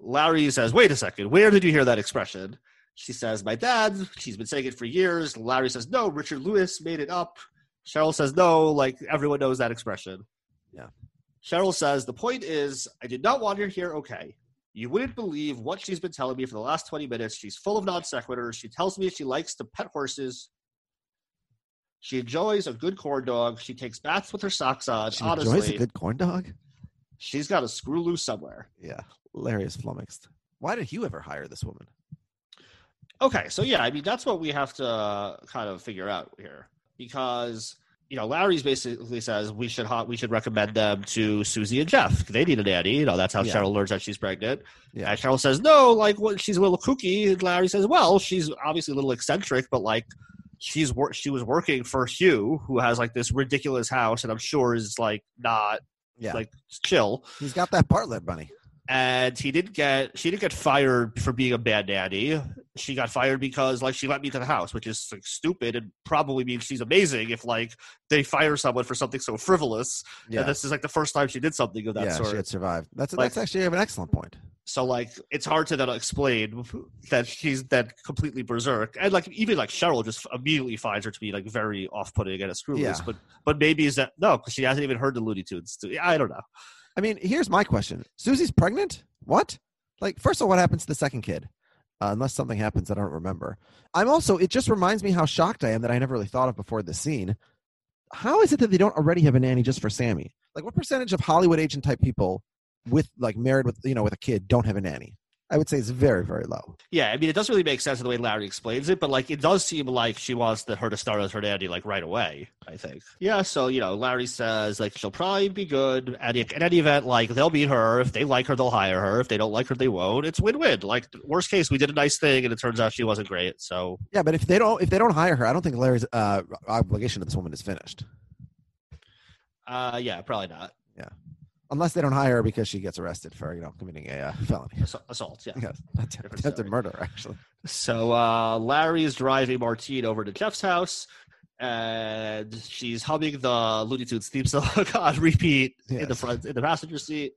Larry says, "Wait a second. Where did you hear that expression?" She says, "My dad. She's been saying it for years." Larry says, "No, Richard Lewis made it up." Cheryl says, "No, like everyone knows that expression." Yeah. Cheryl says the point is, I did not want her here. Okay. You wouldn't believe what she's been telling me for the last 20 minutes. She's full of non sequiturs. She tells me she likes to pet horses. She enjoys a good corn dog. She takes baths with her socks on. She Honestly, enjoys a good corn dog. she's got a screw loose somewhere. Yeah, Larry is flummoxed. Why did you ever hire this woman? Okay, so yeah, I mean that's what we have to uh, kind of figure out here because you know Larry's basically says we should ha- we should recommend them to Susie and Jeff. They need a nanny. You know that's how Yeah. Cheryl learns that she's pregnant. Yeah. And Cheryl says no, like what she's a little kooky. And Larry says, well, she's obviously a little eccentric, but like she's wor- she was working for Hugh, who has like this ridiculous house, and I'm sure is like not Yeah, like chill. he's got that Bartlett bunny. And he didn't get she didn't get fired for being a bad daddy. She got fired because like she let me to the house, which is like stupid and probably means she's amazing if like they fire someone for something so frivolous. Yeah, And this is like the first time she did something of that yeah, sort. she had survived. That's Like- that's actually an excellent point. so like it's hard to then explain that she's that completely berserk. And like even like Cheryl just immediately finds her to be like very off putting and a screw loose. Yeah. But but maybe is that no, because she hasn't even heard the Looney Tunes. I don't know. I mean, here's my question: Susie's pregnant? What? Like, first of all, what happens to the second kid? Uh, unless something happens I don't remember. I'm also. It just reminds me how shocked I am that I never really thought of before this scene. How is it that they don't already have a nanny just for Sammy? Like, what percentage of Hollywood agent type people with like married with you know with a kid don't have a nanny? I would say it's very very low. Yeah, I mean, it doesn't really make sense in the way Larry explains it, but like, it does seem like she wants the, her to start as her nanny like right away. I think. Yeah, so you know, Larry says like she'll probably be good. At in any event, like they'll meet her. If they like her, they'll hire her. If they don't like her, they won't. It's win-win. Like worst case, we did a nice thing, and it turns out she wasn't great. So Yeah, but if they don't if they don't hire her, I don't think Larry's uh, obligation to this woman is finished. uh, yeah, probably not Unless they don't hire her because she gets arrested for you know committing a uh, felony. Assault-. Yeah. Yes, attempted, Different attempted murder actually. So uh, Larry is driving Martine over to Jeff's house, and she's humming the Looney Tunes theme song on repeat in the front in the passenger seat.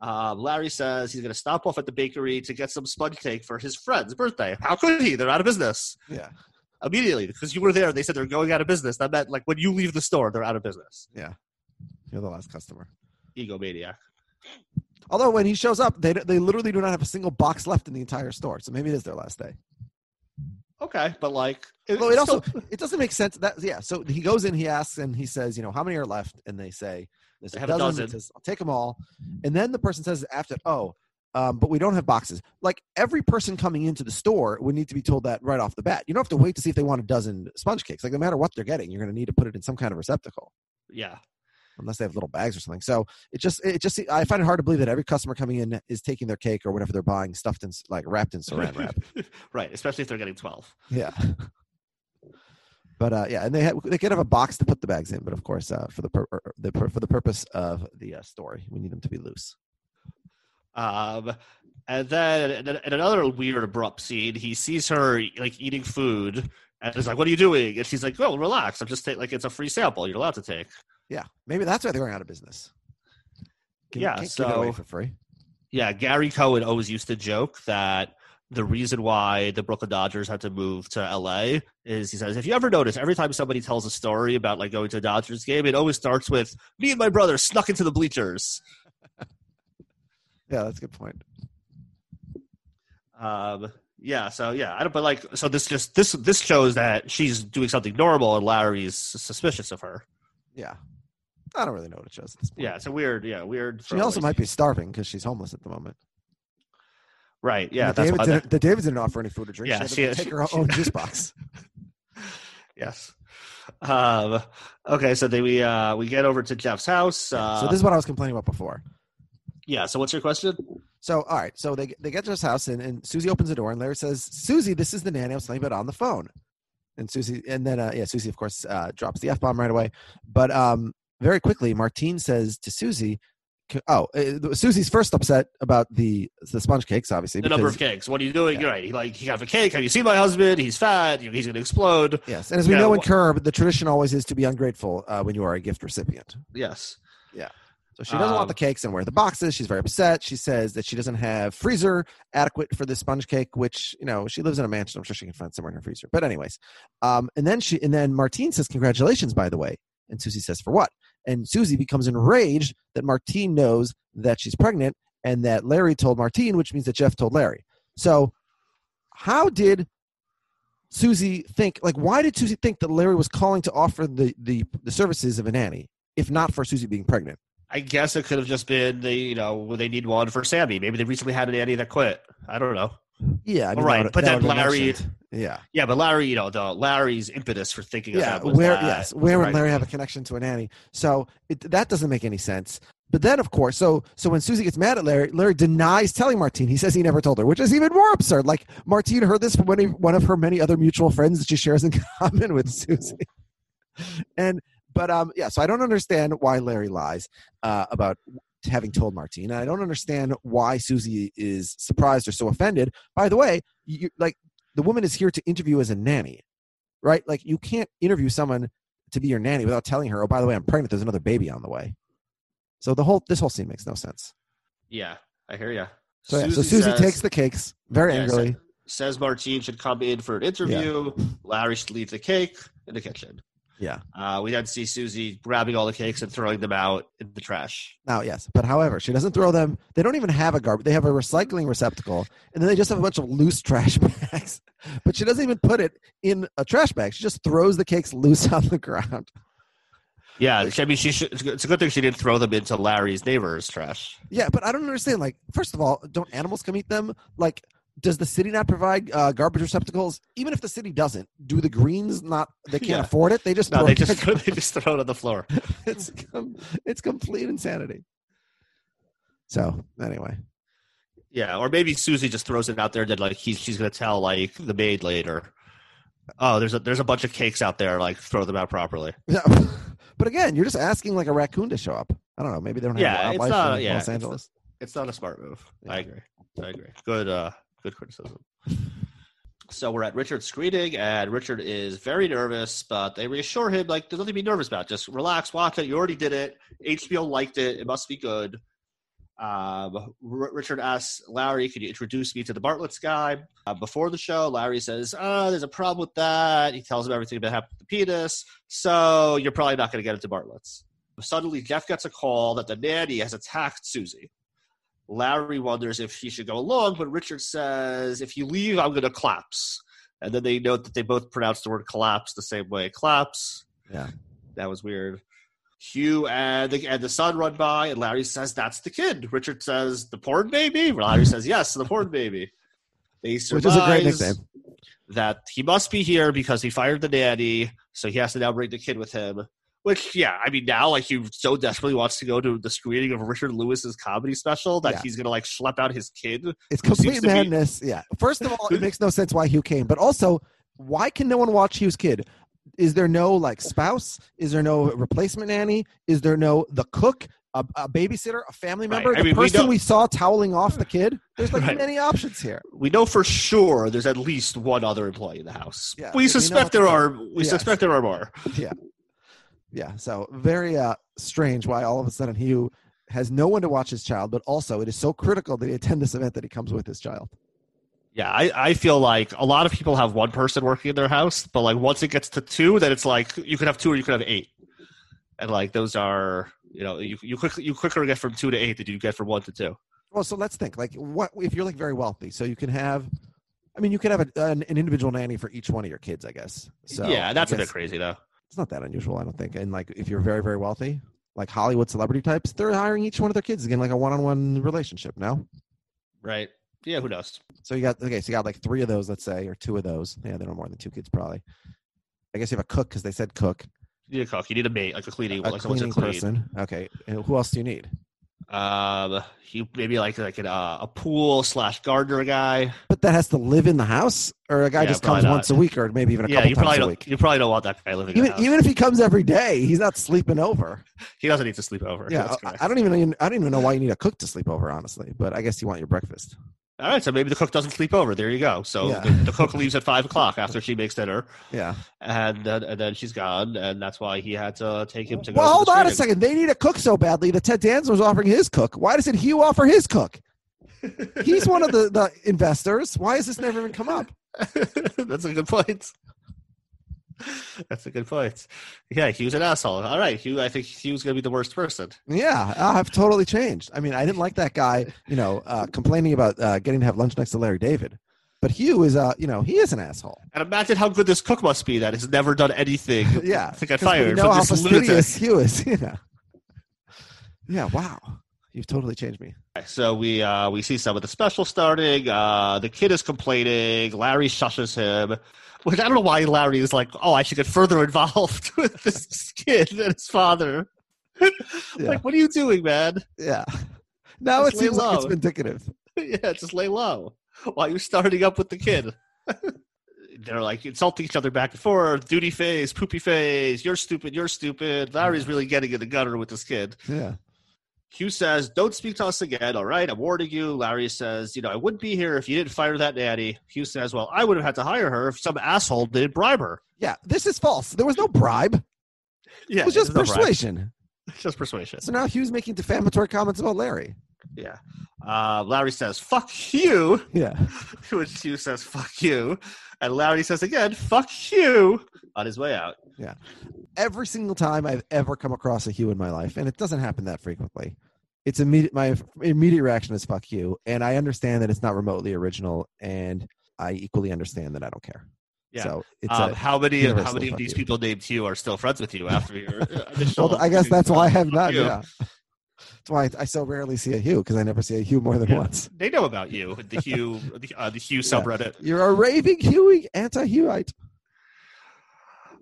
Um, Larry says he's going to stop off at the bakery to get some sponge cake for his friend's birthday. How could he? They're out of business Yeah, immediately because you were there. They said they're going out of business. That meant like when you leave the store, they're out of business. Yeah. You're the last customer. Egomaniac. Although when he shows up, they they literally do not have a single box left in the entire store. So maybe it is their last day. Okay, but like, it, Well, it also still- it doesn't make sense. That yeah. So he goes in, he asks, and he says, you know, how many are left? And they say there's They a have a dozen. He dozen. says, I'll take them all. And then the person says after, oh, um, but we don't have boxes. Like every person coming into the store would need to be told that right off the bat. You don't have to wait to see if they want a dozen sponge cakes. Like no matter what they're getting, you're going to need to put it in some kind of receptacle. yeah. Unless they have little bags or something. So it just it just I find it hard to believe that every customer coming in is taking their cake or whatever they're buying stuffed in like wrapped in saran wrap. right, especially if they're getting twelve. Yeah. But uh, yeah, and they have, they could have a box to put the bags in, but of course, uh, for the pur- er, the pur- for the purpose of the uh, story, we need them to be loose. Um, and then in, another weird abrupt scene, he sees her like eating food, and he's like, "What are you doing?" And she's like, "Oh, relax. I'm just taking like it's a free sample. You're allowed to take." Yeah, maybe that's why they're going out of business. Give- Yeah, can't give it away so- for free. Yeah, Gary Cohen always used to joke that the reason why the Brooklyn Dodgers had to move to LA is he says, if you ever notice, every time somebody tells a story about like going to a Dodgers game, it always starts with me and my brother snuck into the bleachers. Yeah, that's a good point. Um, yeah, so yeah, I don't. But like, so this just this this shows that she's doing something normal, and Larry's suspicious of her. Yeah, I don't really know what it shows. At this point. Yeah, it's a weird. Yeah, weird. she also might be starving because she's homeless at the moment. right. Yeah, the why. didn't, the Davids didn't offer any food or drink. Yeah, she she- had to she- take her she- own juice box. yes. Um. Okay, so then we uh we get over to Jeff's house. Uh, so this is what I was complaining about before. yeah. So what's your question? So, all right. So they they get to his house, and, and Susie opens the door, and Larry says, "Susie, this is the nanny I was telling you about on the phone." And Susie, and then uh, yeah, Susie, of course, uh, drops the f bomb right away. But um, very quickly, Martine says to Susie, "Oh, uh, Susie's first upset about the the sponge cakes, obviously. The number of cakes. What are you doing? Yeah. You're right. He, like he got a cake. Have you seen my husband? He's fat. He's going to explode. Yes, and as we Yeah, know in Curb, the tradition always is to be ungrateful uh, when you are a gift recipient. Yes. Yeah. So she doesn't want Um, the cakes and where the boxes. She's very upset. She says that she doesn't have freezer adequate for the sponge cake, which you know she lives in a mansion. I'm sure she can find somewhere in her freezer. But anyways, um, and then she and then Martine says, "Congratulations, by the way." And Susie says, "For what?" And Susie becomes enraged that Martine knows that she's pregnant and that Larry told Martine, which means that Jeff told Larry. So, how did Susie think? Like, why did Susie think that Larry was calling to offer the the, the services of a nanny, if not for Susie being pregnant? I guess it could have just been the you know they need one for Sammy. Maybe they recently had a nanny that quit. I don't know. Yeah, I mean, right, that would- but that then would have been Larry- mentioned. Yeah, Yeah, but Larry, you know, the Larry's impetus for thinking of yeah. that was Where that- yes, where would right. Larry have a connection to a nanny? So it, that doesn't make any sense. But then, of course, so so when Susie gets mad at Larry, Larry denies telling Martine. He says he never told her, which is even more absurd. Like Martine heard this from one of, one of her many other mutual friends that she shares in common with Susie. And but um yeah, so I don't understand why Larry lies uh, about having told Martine. And I don't understand why Susie is surprised or so offended. By the way, you, like the woman is here to interview as a nanny, right? Like you can't interview someone to be your nanny without telling her, "Oh, by the way, I'm pregnant. There's another baby on the way." So the whole this whole scene makes no sense. Yeah, I hear you. So yeah, so Susie says- takes the cakes very Yeah, angrily. says Martine should come in for an interview. Larry should leave the cake in the kitchen. Yeah. Uh, we then see Susie grabbing all the cakes and throwing them out in the trash. Now, yes, but however, she doesn't throw them. They don't even have a garbage. They have a recycling receptacle, and then they just have a bunch of loose trash bags. But she doesn't even put it in a trash bag. She just throws the cakes loose on the ground. Yeah, I mean, she should, it's a good- it's a good thing she didn't throw them into Larry's neighbor's trash. Yeah, but I don't understand. Like, first of all, don't animals come eat them? Like, does the city not provide uh, garbage receptacles? Even if the city doesn't, do the Greens not? They can't Yeah. afford it. They just No, throw they it just back. they just throw it on the floor. it's com- it's complete insanity. So anyway, Yeah, or maybe Susie just throws it out there that like he's she's gonna tell like the maid later. Oh, there's a there's a bunch of cakes out there. Like throw them out properly. yeah. but again, you're just asking like a raccoon to show up. I don't know. Maybe they don't have Yeah, it's wildlife not- in yeah, Los it's- Angeles. It's not a smart move. Yeah. I agree. I agree. Good uh good criticism. So we're at Richard's screening, and Richard is very nervous, but they reassure him like there's nothing to be nervous about. Just relax, watch it. You already did it. HBO liked it. It must be good. Um, R- Richard asks Larry, "Can you introduce me to the Bartlett's guy?" Uh, before the show, Larry says, "Oh, there's a problem with that." He tells him everything that happened to the penis. So you're probably not going to get into Bartlett's. Suddenly, Jeff gets a call that the nanny has attacked Susie. Larry wonders if he should go along, but Richard says, "If you leave, I'm going to collapse." And then they note that they both pronounce the word "collapse" the same way. Collapse. Yeah. that was weird. Hugh and the, and the son run by, and Larry says, "That's the kid." Richard says, "The porn baby." Larry says, "Yes, the porn baby." They Which is a great nickname. That he must be here because he fired the nanny, so he has to now bring the kid with him. Which, yeah, I mean, now like he so desperately wants to go to the screening of Richard Lewis's comedy special that Yeah. he's gonna like schlep out his kid. It's complete to be- madness. Yeah. First of all, it makes no sense why Hugh came, but also, why can no one watch Hugh's kid? Is there no like spouse? Is there no replacement nanny? Is there no the cook, a, a babysitter, a family Right. member? I the mean, person know- we saw toweling off the kid. There's like Right. many options here. We know for sure there's at least one other employee in the house. Yeah, we we suspect there are. We Yes. suspect there are more. Yeah. Yeah so very uh strange why all of a sudden he has no one to watch his child, but also it is so critical that he attend this event that he comes with his child. Yeah, I, I feel like a lot of people have one person working in their house, but like once it gets to two, then it's like you could have two or you could have eight, and like those are you know you you quick you quicker get from two to eight than you get from one to two. Well, so let's think like what if you're like very wealthy, so you can have. I mean, you could have a, an, an individual nanny for each one of your kids, I guess. So yeah, that's a bit crazy though. It's not that unusual, I don't think. And like, if you're very, very wealthy, like Hollywood celebrity types, they're hiring each one of their kids again, like a one-on-one relationship. No, Right? Yeah, who knows? so you got okay, so you got like three of those, let's say, or two of those. Yeah, they don't more than two kids probably. I guess you have a cook because they said cook, You need a cook. You need a mate, like a cleaning, a like someone to cleaning clean. person. Okay, and who else do you need? Um, he maybe like like an, uh, a pool slash gardener guy. But that has to live in the house, or a guy Yeah, just comes not. once a week, or maybe even a yeah, couple you probably times a week. You probably don't want that guy living in Even the house. even if he comes every day, he's not sleeping over. he doesn't need to sleep over. Yeah, I. I don't even I don't even know why you need a cook to sleep over, honestly. But I guess you want your breakfast. All right, so maybe the cook doesn't sleep over. There you go. So Yeah. the, the cook leaves at five o'clock after she makes dinner, Yeah. and then and then she's gone, and that's why he had to take him to go. Well, to hold the on a second. They need a cook so badly that Ted Danson was offering his cook. Why doesn't Hugh offer his cook? He's one of the, the investors. Why has this never even come up? That's a good point. That's a good point. Yeah, Hugh's an asshole. All right, Hugh. I think Hugh's gonna be the worst person. Yeah, I've totally changed. I mean, I didn't like that guy, you know, uh, complaining about uh, getting to have lunch next to Larry David. But Hugh is, uh, you know, he is an asshole. And imagine how good this cook must be that has never done anything. Yeah, I think I fired know from how fastidious. Hugh is. Yeah. Yeah. Wow. You've totally changed me. So we uh, we see some of the special starting. Uh, the kid is complaining. Larry shushes him, which I don't know why Larry is like, oh, I should get further involved with this kid and his father. Yeah. Like, what are you doing, man? Yeah. Now Just it seems like it's low. vindictive. yeah, just lay low while you're starting up with the kid. They're like insulting each other back and forth. Duty face, poopy face. You're stupid. You're stupid. Larry's really getting in the gutter with this kid. Yeah. Hugh says, "Don't speak to us again." All right, I'm warning you. Larry says, "You know, I wouldn't be here if you didn't fire that nanny." Hugh says, "Well, I would have had to hire her if some asshole didn't bribe her." Yeah. This is false. There was no bribe. Yeah, it was just there's no persuasion. Just persuasion. So now Hugh's making defamatory comments about Larry. Yeah. Uh, Larry says, "Fuck you," Yeah. which Hugh says, "Fuck you," and Larry says again, "Fuck you," on his way out. Yeah. Every single time I've ever come across a Hugh in my life, and it doesn't happen that frequently, it's immediate. My immediate reaction is "fuck you," and I understand that it's not remotely original, and I equally understand that I don't care. Yeah. So it's Um, how many? How many of these you. people named Hugh are still friends with you after your initial? well, I guess that's why I have Fuck not. you. Yeah. That's why I, I so rarely see a Hugh because I never see a Hugh more than Yeah. once. They know about you, the Hugh, the, uh, the Hugh subreddit. You're a raving Huey, anti-Hughite.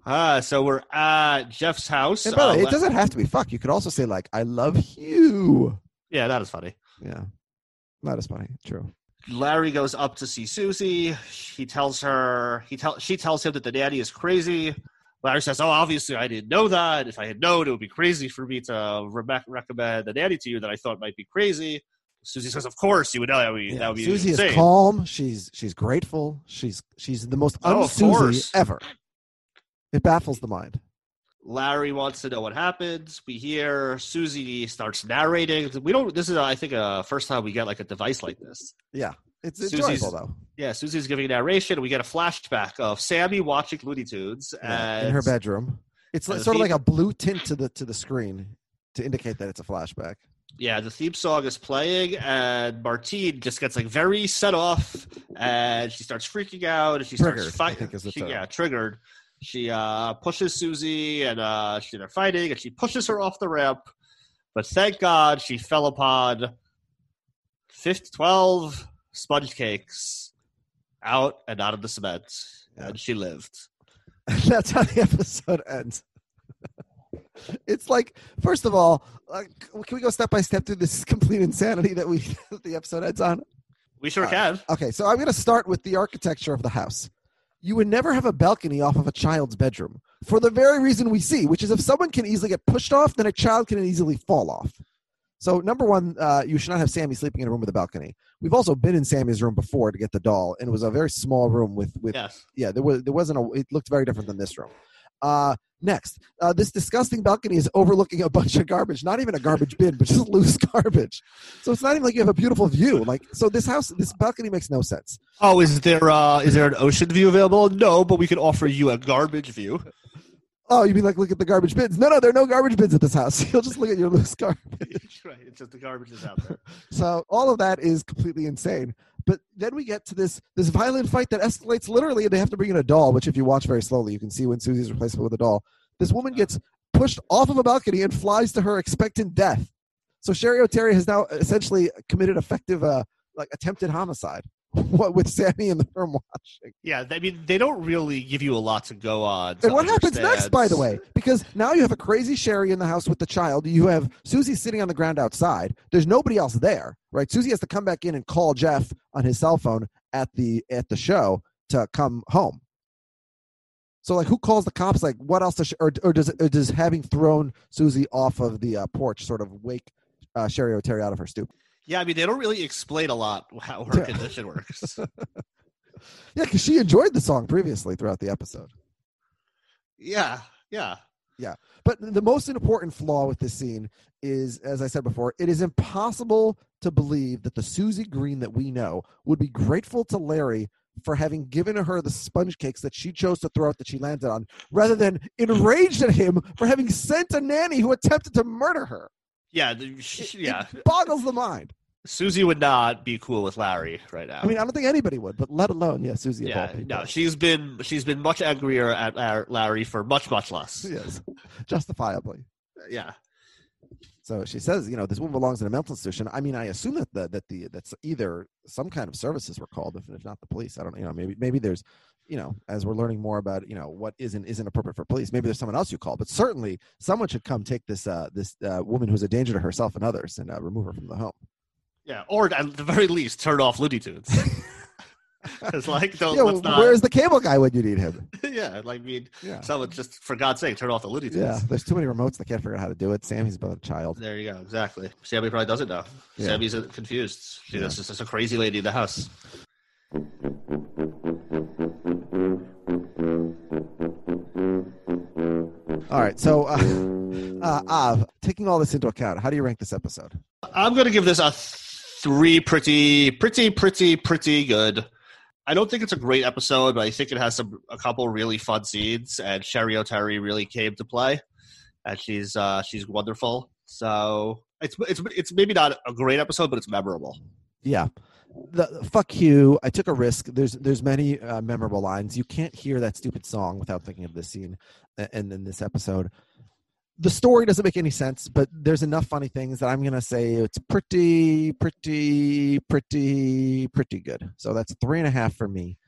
Ah, so we're at Jeff's house. And the Uh, it doesn't have to be fuck. You could also say like, "I love you." yeah, that is funny. Yeah, not as funny. True. Larry goes up to see Susie. He tells her he tell she tells him that the nanny is crazy. Larry says, "Oh, obviously I didn't know that. If I had known, it would be crazy for me to re- recommend the nanny to you that I thought might be crazy." Susie says, "Of course you would know that would be, Yeah. that would be Susie insane." is calm. She's she's grateful. She's she's the most Oh, un-Susie ever. It baffles the mind. Larry wants to know what happens. We hear Susie starts narrating. We don't. This is, I think, a first time we get like a device like this. Yeah, it's Susie's- enjoyable though. Yeah, Susie's giving a narration, we get a flashback of Sammy watching Looney Tunes Yeah, and in her bedroom. It's and like, the sort of like a blue tint to the to the screen to indicate that it's a flashback. Yeah, the theme song is playing, and Martine just gets like very set off, and she starts freaking out, and she starts fighting. think is the She, yeah, triggered. She uh, pushes Susie, and uh, she, they're fighting, and she pushes her off the ramp. But thank God she fell upon 50, 12 sponge cakes out and out of the cement, Yeah. and she lived. That's how the episode ends. it's like, first of all, uh, can we go step by step through this complete insanity that we that the episode ends on? We sure Uh, can. Okay, so I'm going to start with the architecture of the house. You would never have a balcony off of a child's bedroom for the very reason we see, which is if someone can easily get pushed off, then a child can easily fall off. So, number one, uh, you should not have Sammy sleeping in a room with a balcony. We've also been in Sammy's room before to get the doll, and it was a very small room with with Yes. yeah, there was there wasn't a. It looked very different than this room. Uh, next, uh, this disgusting balcony is overlooking a bunch of garbage. Not even a garbage bin, but just loose garbage. So it's not even like you have a beautiful view. Like so, this house, this balcony makes no sense. Oh, is there uh, is there an ocean view available? No, but we can offer you a garbage view. Oh, you mean like look at the garbage bins? No, no, there are no garbage bins at this house. You'll just look at your loose garbage. right, it's just the garbage is out there. So all of that is completely insane. But then we get to this this violent fight that escalates literally, and they have to bring in a doll. Which, if you watch very slowly, you can see when Susie's replacement with a doll. This woman gets pushed off of a balcony and flies to her expectant death. So Cheri Oteri has now essentially committed effective, uh, like attempted homicide. What with Sammy and the room watching. Yeah, I mean they don't really give you a lot to go on. to And what happens next, by the way? Because now you have a crazy Cheri in the house with the child. You have Susie sitting on the ground outside. There's nobody else there, right? Susie has to come back in and call Jeff on his cell phone at the at the show to come home. So, like, who calls the cops? Like, what else? Does she, or, or does or does having thrown Susie off of the uh, porch sort of wake uh, Cheri Oteri out of her stupor? Yeah, I mean they don't really explain a lot how her Yeah. condition works. Yeah, because she enjoyed the song previously throughout the episode. yeah, yeah. Yeah. But the most important flaw with this scene is, as I said before, it is impossible to believe that the Susie Green that we know would be grateful to Larry for having given her the sponge cakes that she chose to throw out that she landed on, rather than enraged at him for having sent a nanny who attempted to murder her. Yeah, the- sh- yeah. It boggles the mind. Susie would not be cool with Larry right now. I mean, I don't think anybody would, but let alone, yeah, Susie. yeah, no, she's been she's been much angrier at Larry for much much less. yes, justifiably. Yeah, So she says, you know, this woman belongs in a mental institution. I mean, I assume that the, that the that's either some kind of services were called, if, if not the police. I don't, you know, maybe maybe there's, you know, as we're learning more about, you know, what isn't isn't appropriate for police. Maybe there's someone else you call, but certainly someone should come take this uh, this uh, woman who's a danger to herself and others and uh, remove her from the home. Yeah, or at the very least, turn off Looney Tunes. It's like don't let's not. where's the cable guy when you need him? yeah, like I mean, Yeah. someone just for God's sake, turn off the Looney Tunes. Yeah, there's too many remotes. They can't figure out how to do it. Sammy's but a child. There you go. Exactly. Sammy probably doesn't know. Yeah. Sammy's confused. She, Yeah. This is just a crazy lady in the house. All right, so uh, uh, Av, taking all this into account, how do you rank this episode? I'm going to give this a three. Pretty, pretty, pretty, pretty good. I don't think it's a great episode, but I think it has some a couple really fun scenes, and Cheri Oteri really came to play, and she's uh, she's wonderful. So it's it's it's maybe not a great episode, but it's memorable. Yeah. The, fuck you. I took a risk. There's there's many uh, memorable lines. You can't hear that stupid song without thinking of this scene and in this episode. The story doesn't make any sense, but there's enough funny things that I'm gonna say it's pretty, pretty, pretty, pretty good. So that's three and a half for me.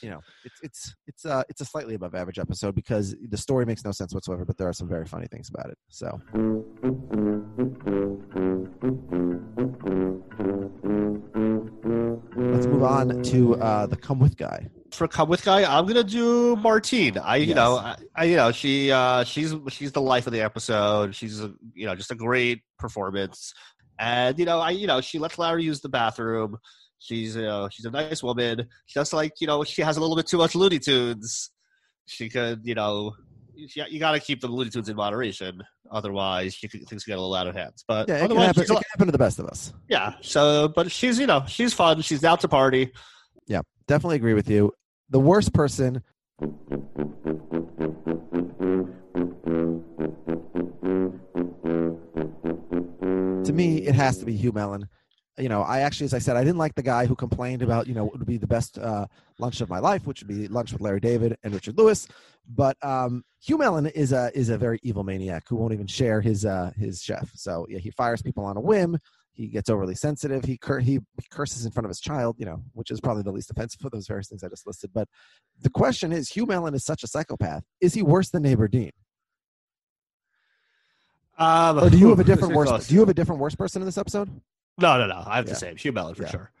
You know, it's it's it's uh it's a slightly above average episode because the story makes no sense whatsoever, but there are some very funny things about it. So let's move on to uh the come with guy. For come with guy i'm gonna do martine. I you know I, I you know she uh she's she's the life of the episode. She's a, you know just a great performance. And you know i you know she lets larry use the bathroom. She's you know she's a nice woman. Just like you know she has a little bit too much looney tunes. She could you know she, you got to keep the looney tunes in moderation. Otherwise she could, things get a little out of hands but Yeah, it can, otherwise happen, it can happen to the best of us. yeah so but she's you know she's fun. She's out to party. Yeah, Definitely agree with you. The worst person to me, it has to be Hugh Mellon. You know, I actually, as I said, I didn't like the guy who complained about, you know, what would be the best uh, lunch of my life, which would be lunch with Larry David and Richard Lewis. But um, Hugh Mellon is a is a very evil maniac who won't even share his uh, his chef. So yeah, he fires people on a whim. He gets overly sensitive. He cur- he curses in front of his child. You know, which is probably the least offensive of those various things I just listed. But the question is, Hugh Mellon is such a psychopath. Is he worse than Neighbor Dean? um, Or do you have a different worse? close. Do you have a different worse person in this episode? No, no, no. I have Yeah. the same. Hugh Mellon for Yeah. sure.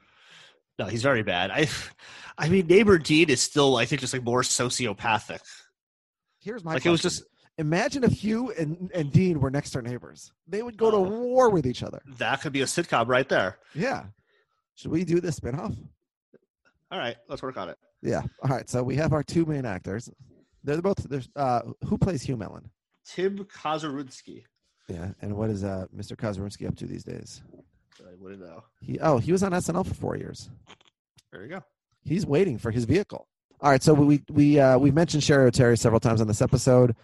No, he's very bad. I, I mean, neighbor Dean is still, I think, just like more sociopathic. Here's my Like it was just Imagine if Hugh and, and Dean were next door neighbors. They would go to Oh. war with each other. that could be a sitcom right there. Yeah. Should we do this spinoff? All right, let's work on it. Yeah. All right. So we have our two main actors. They're both. There's uh, who plays Hugh Mellon? Tim Kazurinsky. Yeah. And what is uh, Mr. Kazurinsky up to these days? I wouldn't know. He oh he was on SNL for four years. There you go. He's waiting for his vehicle. All right. So we we uh, we mentioned Cheri Oteri several times on this episode.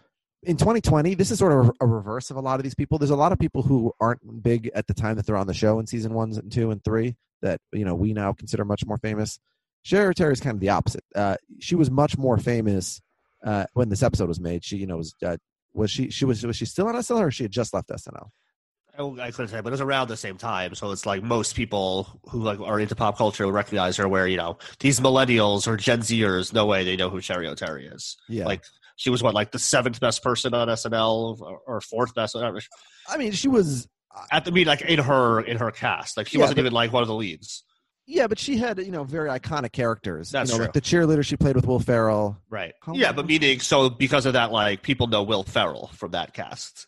In 2020, this is sort of a reverse of a lot of these people. There's a lot of people who aren't big at the time that they're on the show in season ones and two and three that you know we now consider much more famous. Cheri Terry is kind of the opposite. Uh, she was much more famous uh, when this episode was made. She you know was uh, was she she was was she still on SNL or she had just left SNL? I, I couldn't say, but it was around the same time. So it's like most people who like are into pop culture recognize her. Where you know these millennials or Gen Zers, no way they know who Cheri Oteri is. Yeah. Like she was what like the seventh best person on SNL or, or fourth best. Whatever. I mean, she was uh, At the I mean, like in her in her cast, like she Yeah, wasn't but- even like one of the leads. Yeah, but she had you know very iconic characters. That's you know, true. like the cheerleader she played with Will Ferrell. Right. How- yeah, but meaning so because of that, like people know Will Ferrell from that cast.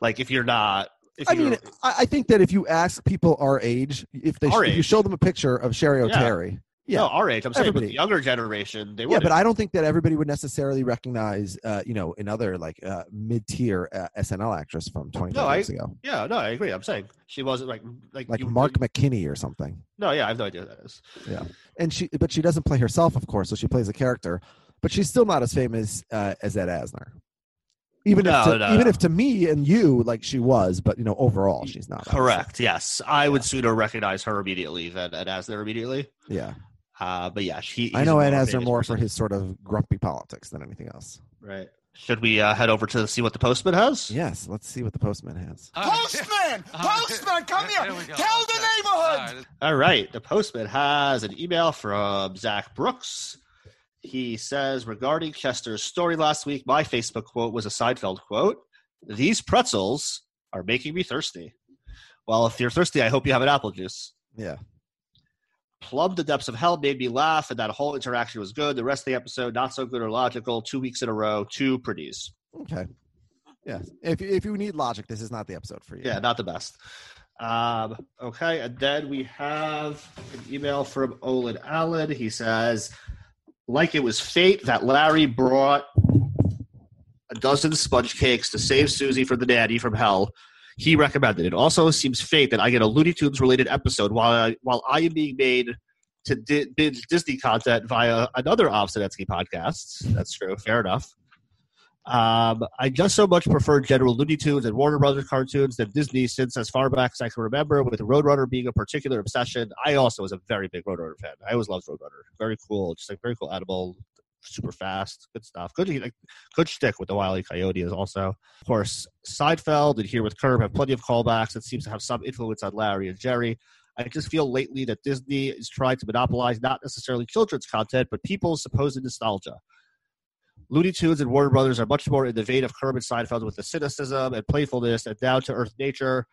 Like if you're not, if I mean, I, I think that if you ask people our age, if they if you show them a picture of Cheri. Oteri, Yeah. No, our age. I'm saying with the younger generation, they Yeah, but I don't think that everybody would necessarily recognize, uh, you know, another like uh, mid-tier uh, SNL actress from 20 No, I- years ago, Yeah, no, I agree. I'm saying she wasn't like like like you- Mark McKinney or something. No, yeah, I have no idea who that is. Yeah, and she, but she doesn't play herself, of course, so she plays a character. But she's still not as famous uh, as Ed Asner. Even No, if, to, no, even if to me and you, like she was, but you know, overall, she's not. obviously. Correct. Yes, I would sooner recognize her immediately than Ed Asner immediately. Yeah, Uh, but yeah, she. I know a Ed more Asner more person. for his sort of grumpy politics than anything else. Right. Should we uh, head over to see what the postman has? Yes, let's see what the postman has. Postman! Postman, come here! There. Tell the Okay. neighborhood! All right. All right. The postman has an email from Zach Brooks. He says regarding Chester's story last week, my Facebook quote was a Seinfeld quote. These pretzels are making me thirsty. Well, if you're thirsty, I hope you have an apple juice. Yeah, Plumb the depths of hell made me laugh, and that whole interaction was good. The rest of the episode, not so good or logical. Two weeks in a row, two pretties. okay. Yeah, if if you need logic, this is not the episode for you. Yeah, not the best. Um, okay, and then we have an email from Olin Allen. He says, like it was fate that Larry brought a dozen sponge cakes to save Susie from the nanny from hell. He recommended it. Also, seems fate that I get a Looney Tunes related episode while I, while I am being made to di- binge Disney content via another Obstinetsky podcast. That's true. Fair enough. Um, I just so much prefer general Looney Tunes and Warner Brothers cartoons than Disney since as far back as I can remember, with Roadrunner being a particular obsession. I also was a very big Roadrunner fan. I always loved Roadrunner. Very cool, just like very cool animal, super fast, good stuff. Good, like good stick with the Wile E. Coyote is also. Of course, Seinfeld and Here with Curb have plenty of callbacks that seems to have some influence on Larry and Jerry. I just feel lately that Disney is trying to monopolize not necessarily children's content, but people's supposed nostalgia. Looney Tunes and Warner Brothers are much more in the vein of Kermit Seinfeld with the cynicism and playfulness and down to earth nature,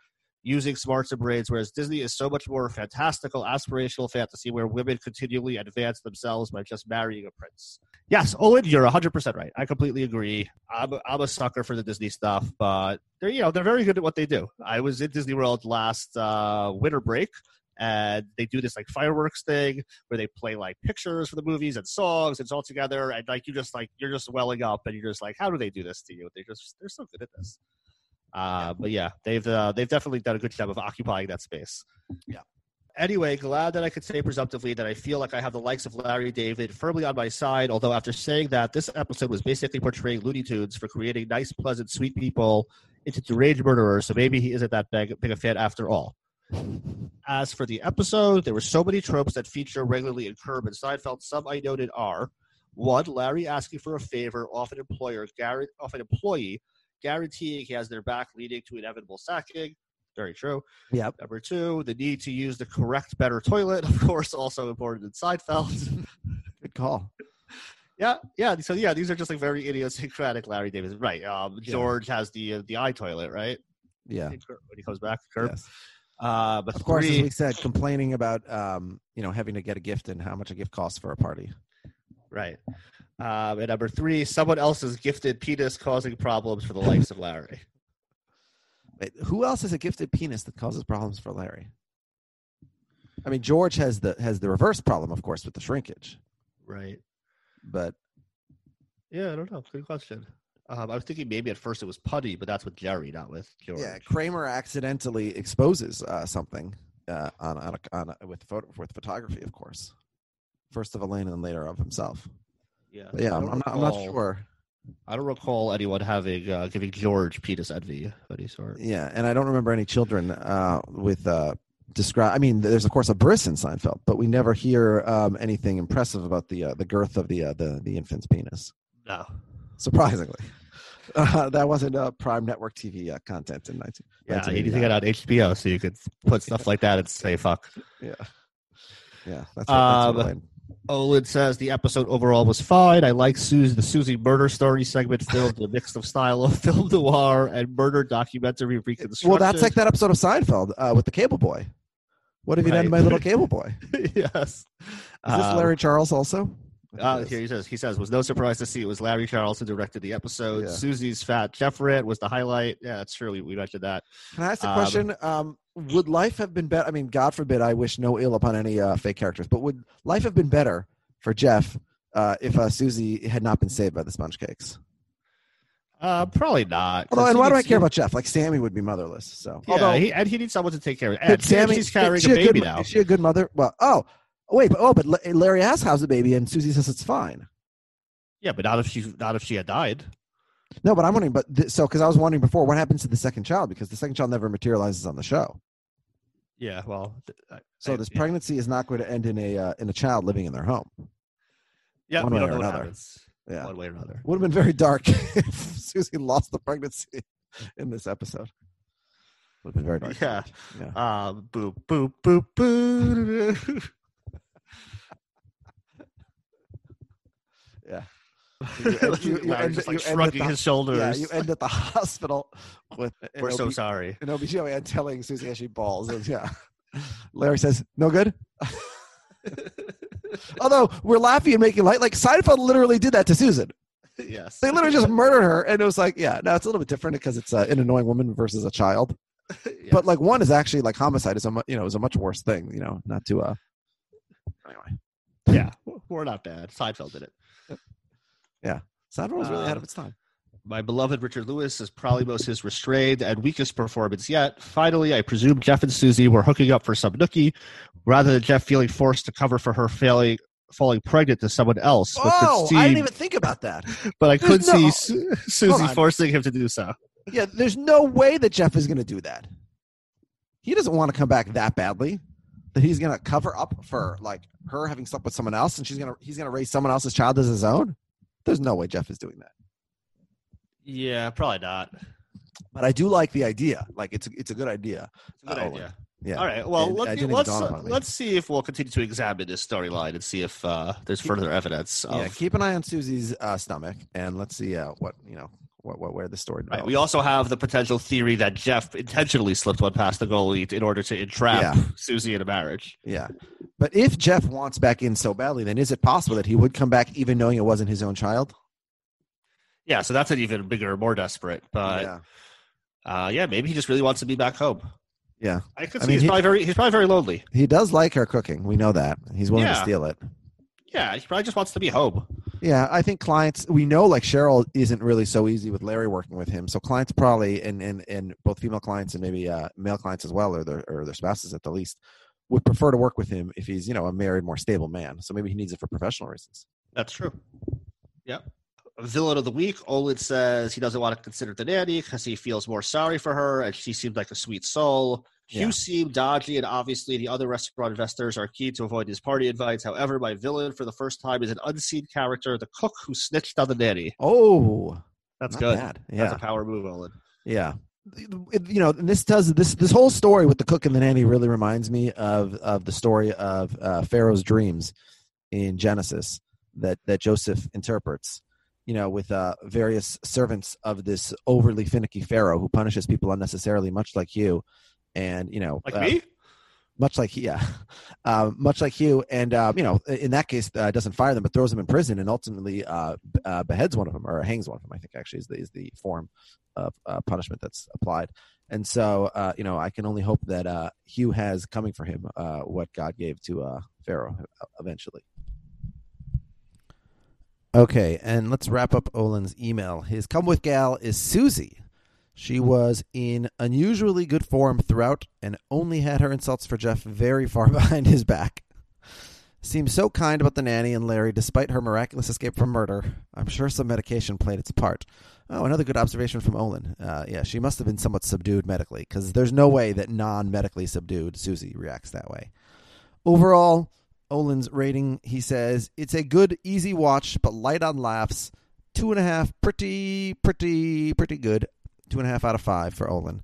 using smarts and brains, whereas Disney is so much more fantastical, aspirational fantasy where women continually advance themselves by just marrying a prince. Yes, Owen, you're 100% right. I completely agree. I'm a, I'm a sucker for the Disney stuff, but they're, you know, they're very good at what they do. I was in Disney World last uh, winter break, and they do this like fireworks thing where they play like pictures for the movies and songs. It's all together, and like you just like you're just welling up, and you're just like, how do they do this to you? They just they're so good at this. Uh, but yeah, they've uh, they've definitely done a good job of occupying that space. Yeah. Anyway, glad that I could say presumptively that I feel like I have the likes of Larry David firmly on my side. Although after saying that, this episode was basically portraying Looney Tunes for creating nice, pleasant, sweet people into deranged murderers. So maybe he isn't that big, big a fan after all. As for the episode, there were so many tropes that feature regularly in Curb and Seinfeld. Some I noted are one, Larry asking for a favor off an employer, off an employee, guaranteeing he has their back, leading to inevitable sacking. Very true. Yep. Number two, the need to use the correct, better toilet, of course, also important in Seinfeld. Good call. yeah, yeah. So yeah, these are just like very idiosyncratic Larry Davis. Right. Um, Yeah. George has the uh, the eye toilet, right? Yeah. When he comes back Curb. Yes. Uh, but Of course, three, as we said, complaining about um, you know having to get a gift and how much a gift costs for a party. Right. Um, and number three, someone else's gifted penis causing problems for the likes of Larry. Wait, who else has a gifted penis that causes problems for Larry? I mean, George has the has the reverse problem, of course, with the shrinkage. Right. But Yeah, I don't know. Good question. Um, I was thinking maybe at first it was Puddy, but that's with Jerry, not with George. yeah, Kramer accidentally exposes uh, something uh, on on, a, on a, with photo with photography, of course. First of Elaine and later of himself. Yeah. But yeah, I'm, I'm not, I'm not recall- sure. I don't recall anyone having uh, giving George penis envy of any sort. Yeah, and I don't remember any children uh, with uh, describe. I mean, there's of course a bris in Seinfeld, but we never hear um, anything impressive about the uh, the girth of the uh, the the infant's penis. No. Surprisingly, uh, that wasn't uh, Prime Network TV uh, content in 19. Yeah, you need to get on HBO so you could put stuff like that and say fuck. Yeah, yeah. That's, what, that's Um, Olin says the episode overall was fine. I like Susie, the Susie murder story segment filled the mix of style of film noir and murder documentary reconstruction. Well, that's like that episode of Seinfeld uh, with the Cable Boy. What have you done to my little Cable Boy? Yes. Is this Um, Larry Charles also? Uh, here he says he says was no surprise to see it was Larry Charles who directed the episode. Yeah. Susie's fat Jeffrey was the highlight. Yeah, that's true. We, we mentioned that. Can I ask a Um, question? Um, would life have been better? I mean, God forbid, I wish no ill upon any uh, fake characters, but would life have been better for Jeff uh, if uh, Susie had not been saved by the sponge cakes? Uh, probably not. Although, and why do I care about Jeff? Like Sammy would be motherless. So, Yeah, although he, and he needs someone to take care of. And Sammy, she's carrying a baby good, now. Is she a good mother? Well, oh, wait, but oh, but Larry Ass has a baby, and Susie says it's fine. Yeah, but not if she not if she had died. No, but I'm wondering, but th- so because I was wondering before, what happens to the second child? Because the second child never materializes on the show. Yeah, well, I- So I- this yeah. pregnancy is not going to end in a uh, in a child living in their home. Yeah, one we way don't or another. Yeah. one way or another. Would have been very dark if Susie lost the pregnancy in this episode. Would have been very dark. Yeah. Yeah. Um, boop boop boop boop. Yeah. You end- you- you end- just like shrugging the- his shoulders. Yeah, you end at the hospital with We're so OB sorry. an OBGYN telling Susie she balls. And, yeah. Larry says, no good? Although we're laughing and making light, like Seinfeld literally did that to Susan. yes. They literally just murdered her, and it was like, yeah, no, it's a little bit different because it's uh, an annoying woman versus a child. But like one is actually like homicide is a mu- you know is a much worse thing. You know, not to uh. Anyway, yeah, we're not bad. Seinfeld did it. Seinfeld was really ahead Um, of its time. My beloved Richard Lewis is probably most his restrained and weakest performance yet. Finally, I presume Jeff and Susie were hooking up for some nookie, rather than Jeff feeling forced to cover for her failing falling pregnant to someone else. Oh, I didn't even think about that. but I could no- see Su- Susie forcing him to do so. Yeah, there's no way that Jeff is going to do that. He doesn't want to come back that badly. That he's going to cover up for like her having slept with someone else, and she's gonna he's gonna raise someone else's child as his own. There's no way Jeff is doing that. Yeah, probably not. But I do like the idea. Like it's a, it's a good idea. It's a good Uh, idea. Yeah. All right. Well, And let's let's, uh, let's see if we'll continue to examine this storyline and see if uh, there's further evidence. Of, Yeah. Keep an eye on Susie's uh, stomach, and let's see uh, what you know what, what where the story. Right. We also have the potential theory that Jeff intentionally slipped one past the goalie in order to entrap Yeah. Susie in a marriage. Yeah. But if Jeff wants back in so badly, then is it possible that he would come back even knowing it wasn't his own child? Yeah, so that's an even bigger, more desperate. But yeah. uh, yeah, maybe he just really wants to be back home. Yeah. I could I mean, he's he- probably very he's probably very lonely. He does like her cooking. We know that. He's willing to steal it. Yeah, he probably just wants to be home. Yeah, I think clients we know like Cheryl isn't really so easy with Larry working with him. So clients probably and and, and both female clients and maybe uh, male clients as well or their or their spouses at the least would prefer to work with him if he's, you know, a married, more stable man. So maybe he needs it for professional reasons. That's true. Yep. Villain of the week, Olin says he doesn't want to consider the nanny because he feels more sorry for her and she seemed like a sweet soul. Hugh Yeah. seemed dodgy, and obviously the other restaurant investors are keen to avoid his party invites. However, my villain for the first time is an unseen character, the cook who snitched on the nanny. Oh, That's good. bad. That's Yeah. a power move, Olin. Yeah. It- you know, this does this this whole story with the cook and the nanny really reminds me of of the story of uh, Pharaoh's dreams in Genesis that that Joseph interprets. You know, with uh, various servants of this overly finicky Pharaoh who punishes people unnecessarily, much like you, and you know, Like uh, me? much like yeah, um, much like Hugh, and uh, you know, in that case, uh, doesn't fire them, but throws them in prison, and ultimately uh, uh, beheads one of them or hangs one of them. I think actually is the is the form of uh, punishment that's applied. And so, uh, you know, I can only hope that uh, Hugh has coming for him uh, what God gave to uh, Pharaoh uh, eventually. Okay, and let's wrap up Olin's email. His come with gal is Susie. She was in unusually good form throughout and only had her insults for Jeff very far behind his back. Seems so kind about the nanny and Larry despite her miraculous escape from murder. I'm sure some medication played its part. Oh, another good observation from Olin. Uh, yeah, she must have been somewhat subdued medically because there's no way that non medically subdued Susie reacts that way. Overall, Olin's rating, he says, it's a good, easy watch, but light on laughs. Two and a half, pretty, pretty, pretty good. Two and a half out of five for Olin.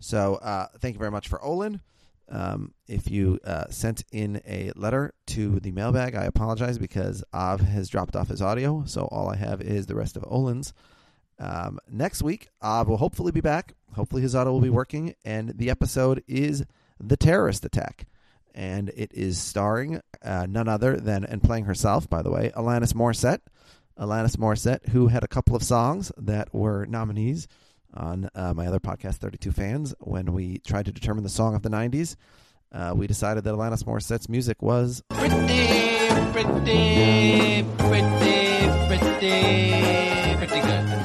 So uh, thank you very much for Olin. Um, if you uh, sent in a letter to the mailbag, I apologize because Av has dropped off his audio. So all I have is the rest of Olin's. Um, next week, Av will hopefully be back. Hopefully his audio will be working. And the episode is The Terrorist Attack. and it is starring uh, none other than, and playing herself, by the way, Alanis Morissette. Alanis Morissette, who had a couple of songs that were nominees on uh, my other podcast, 32 Fans, when we tried to determine the song of the 90s. Uh, we decided that Alanis Morissette's music was pretty, pretty, pretty, pretty, pretty good.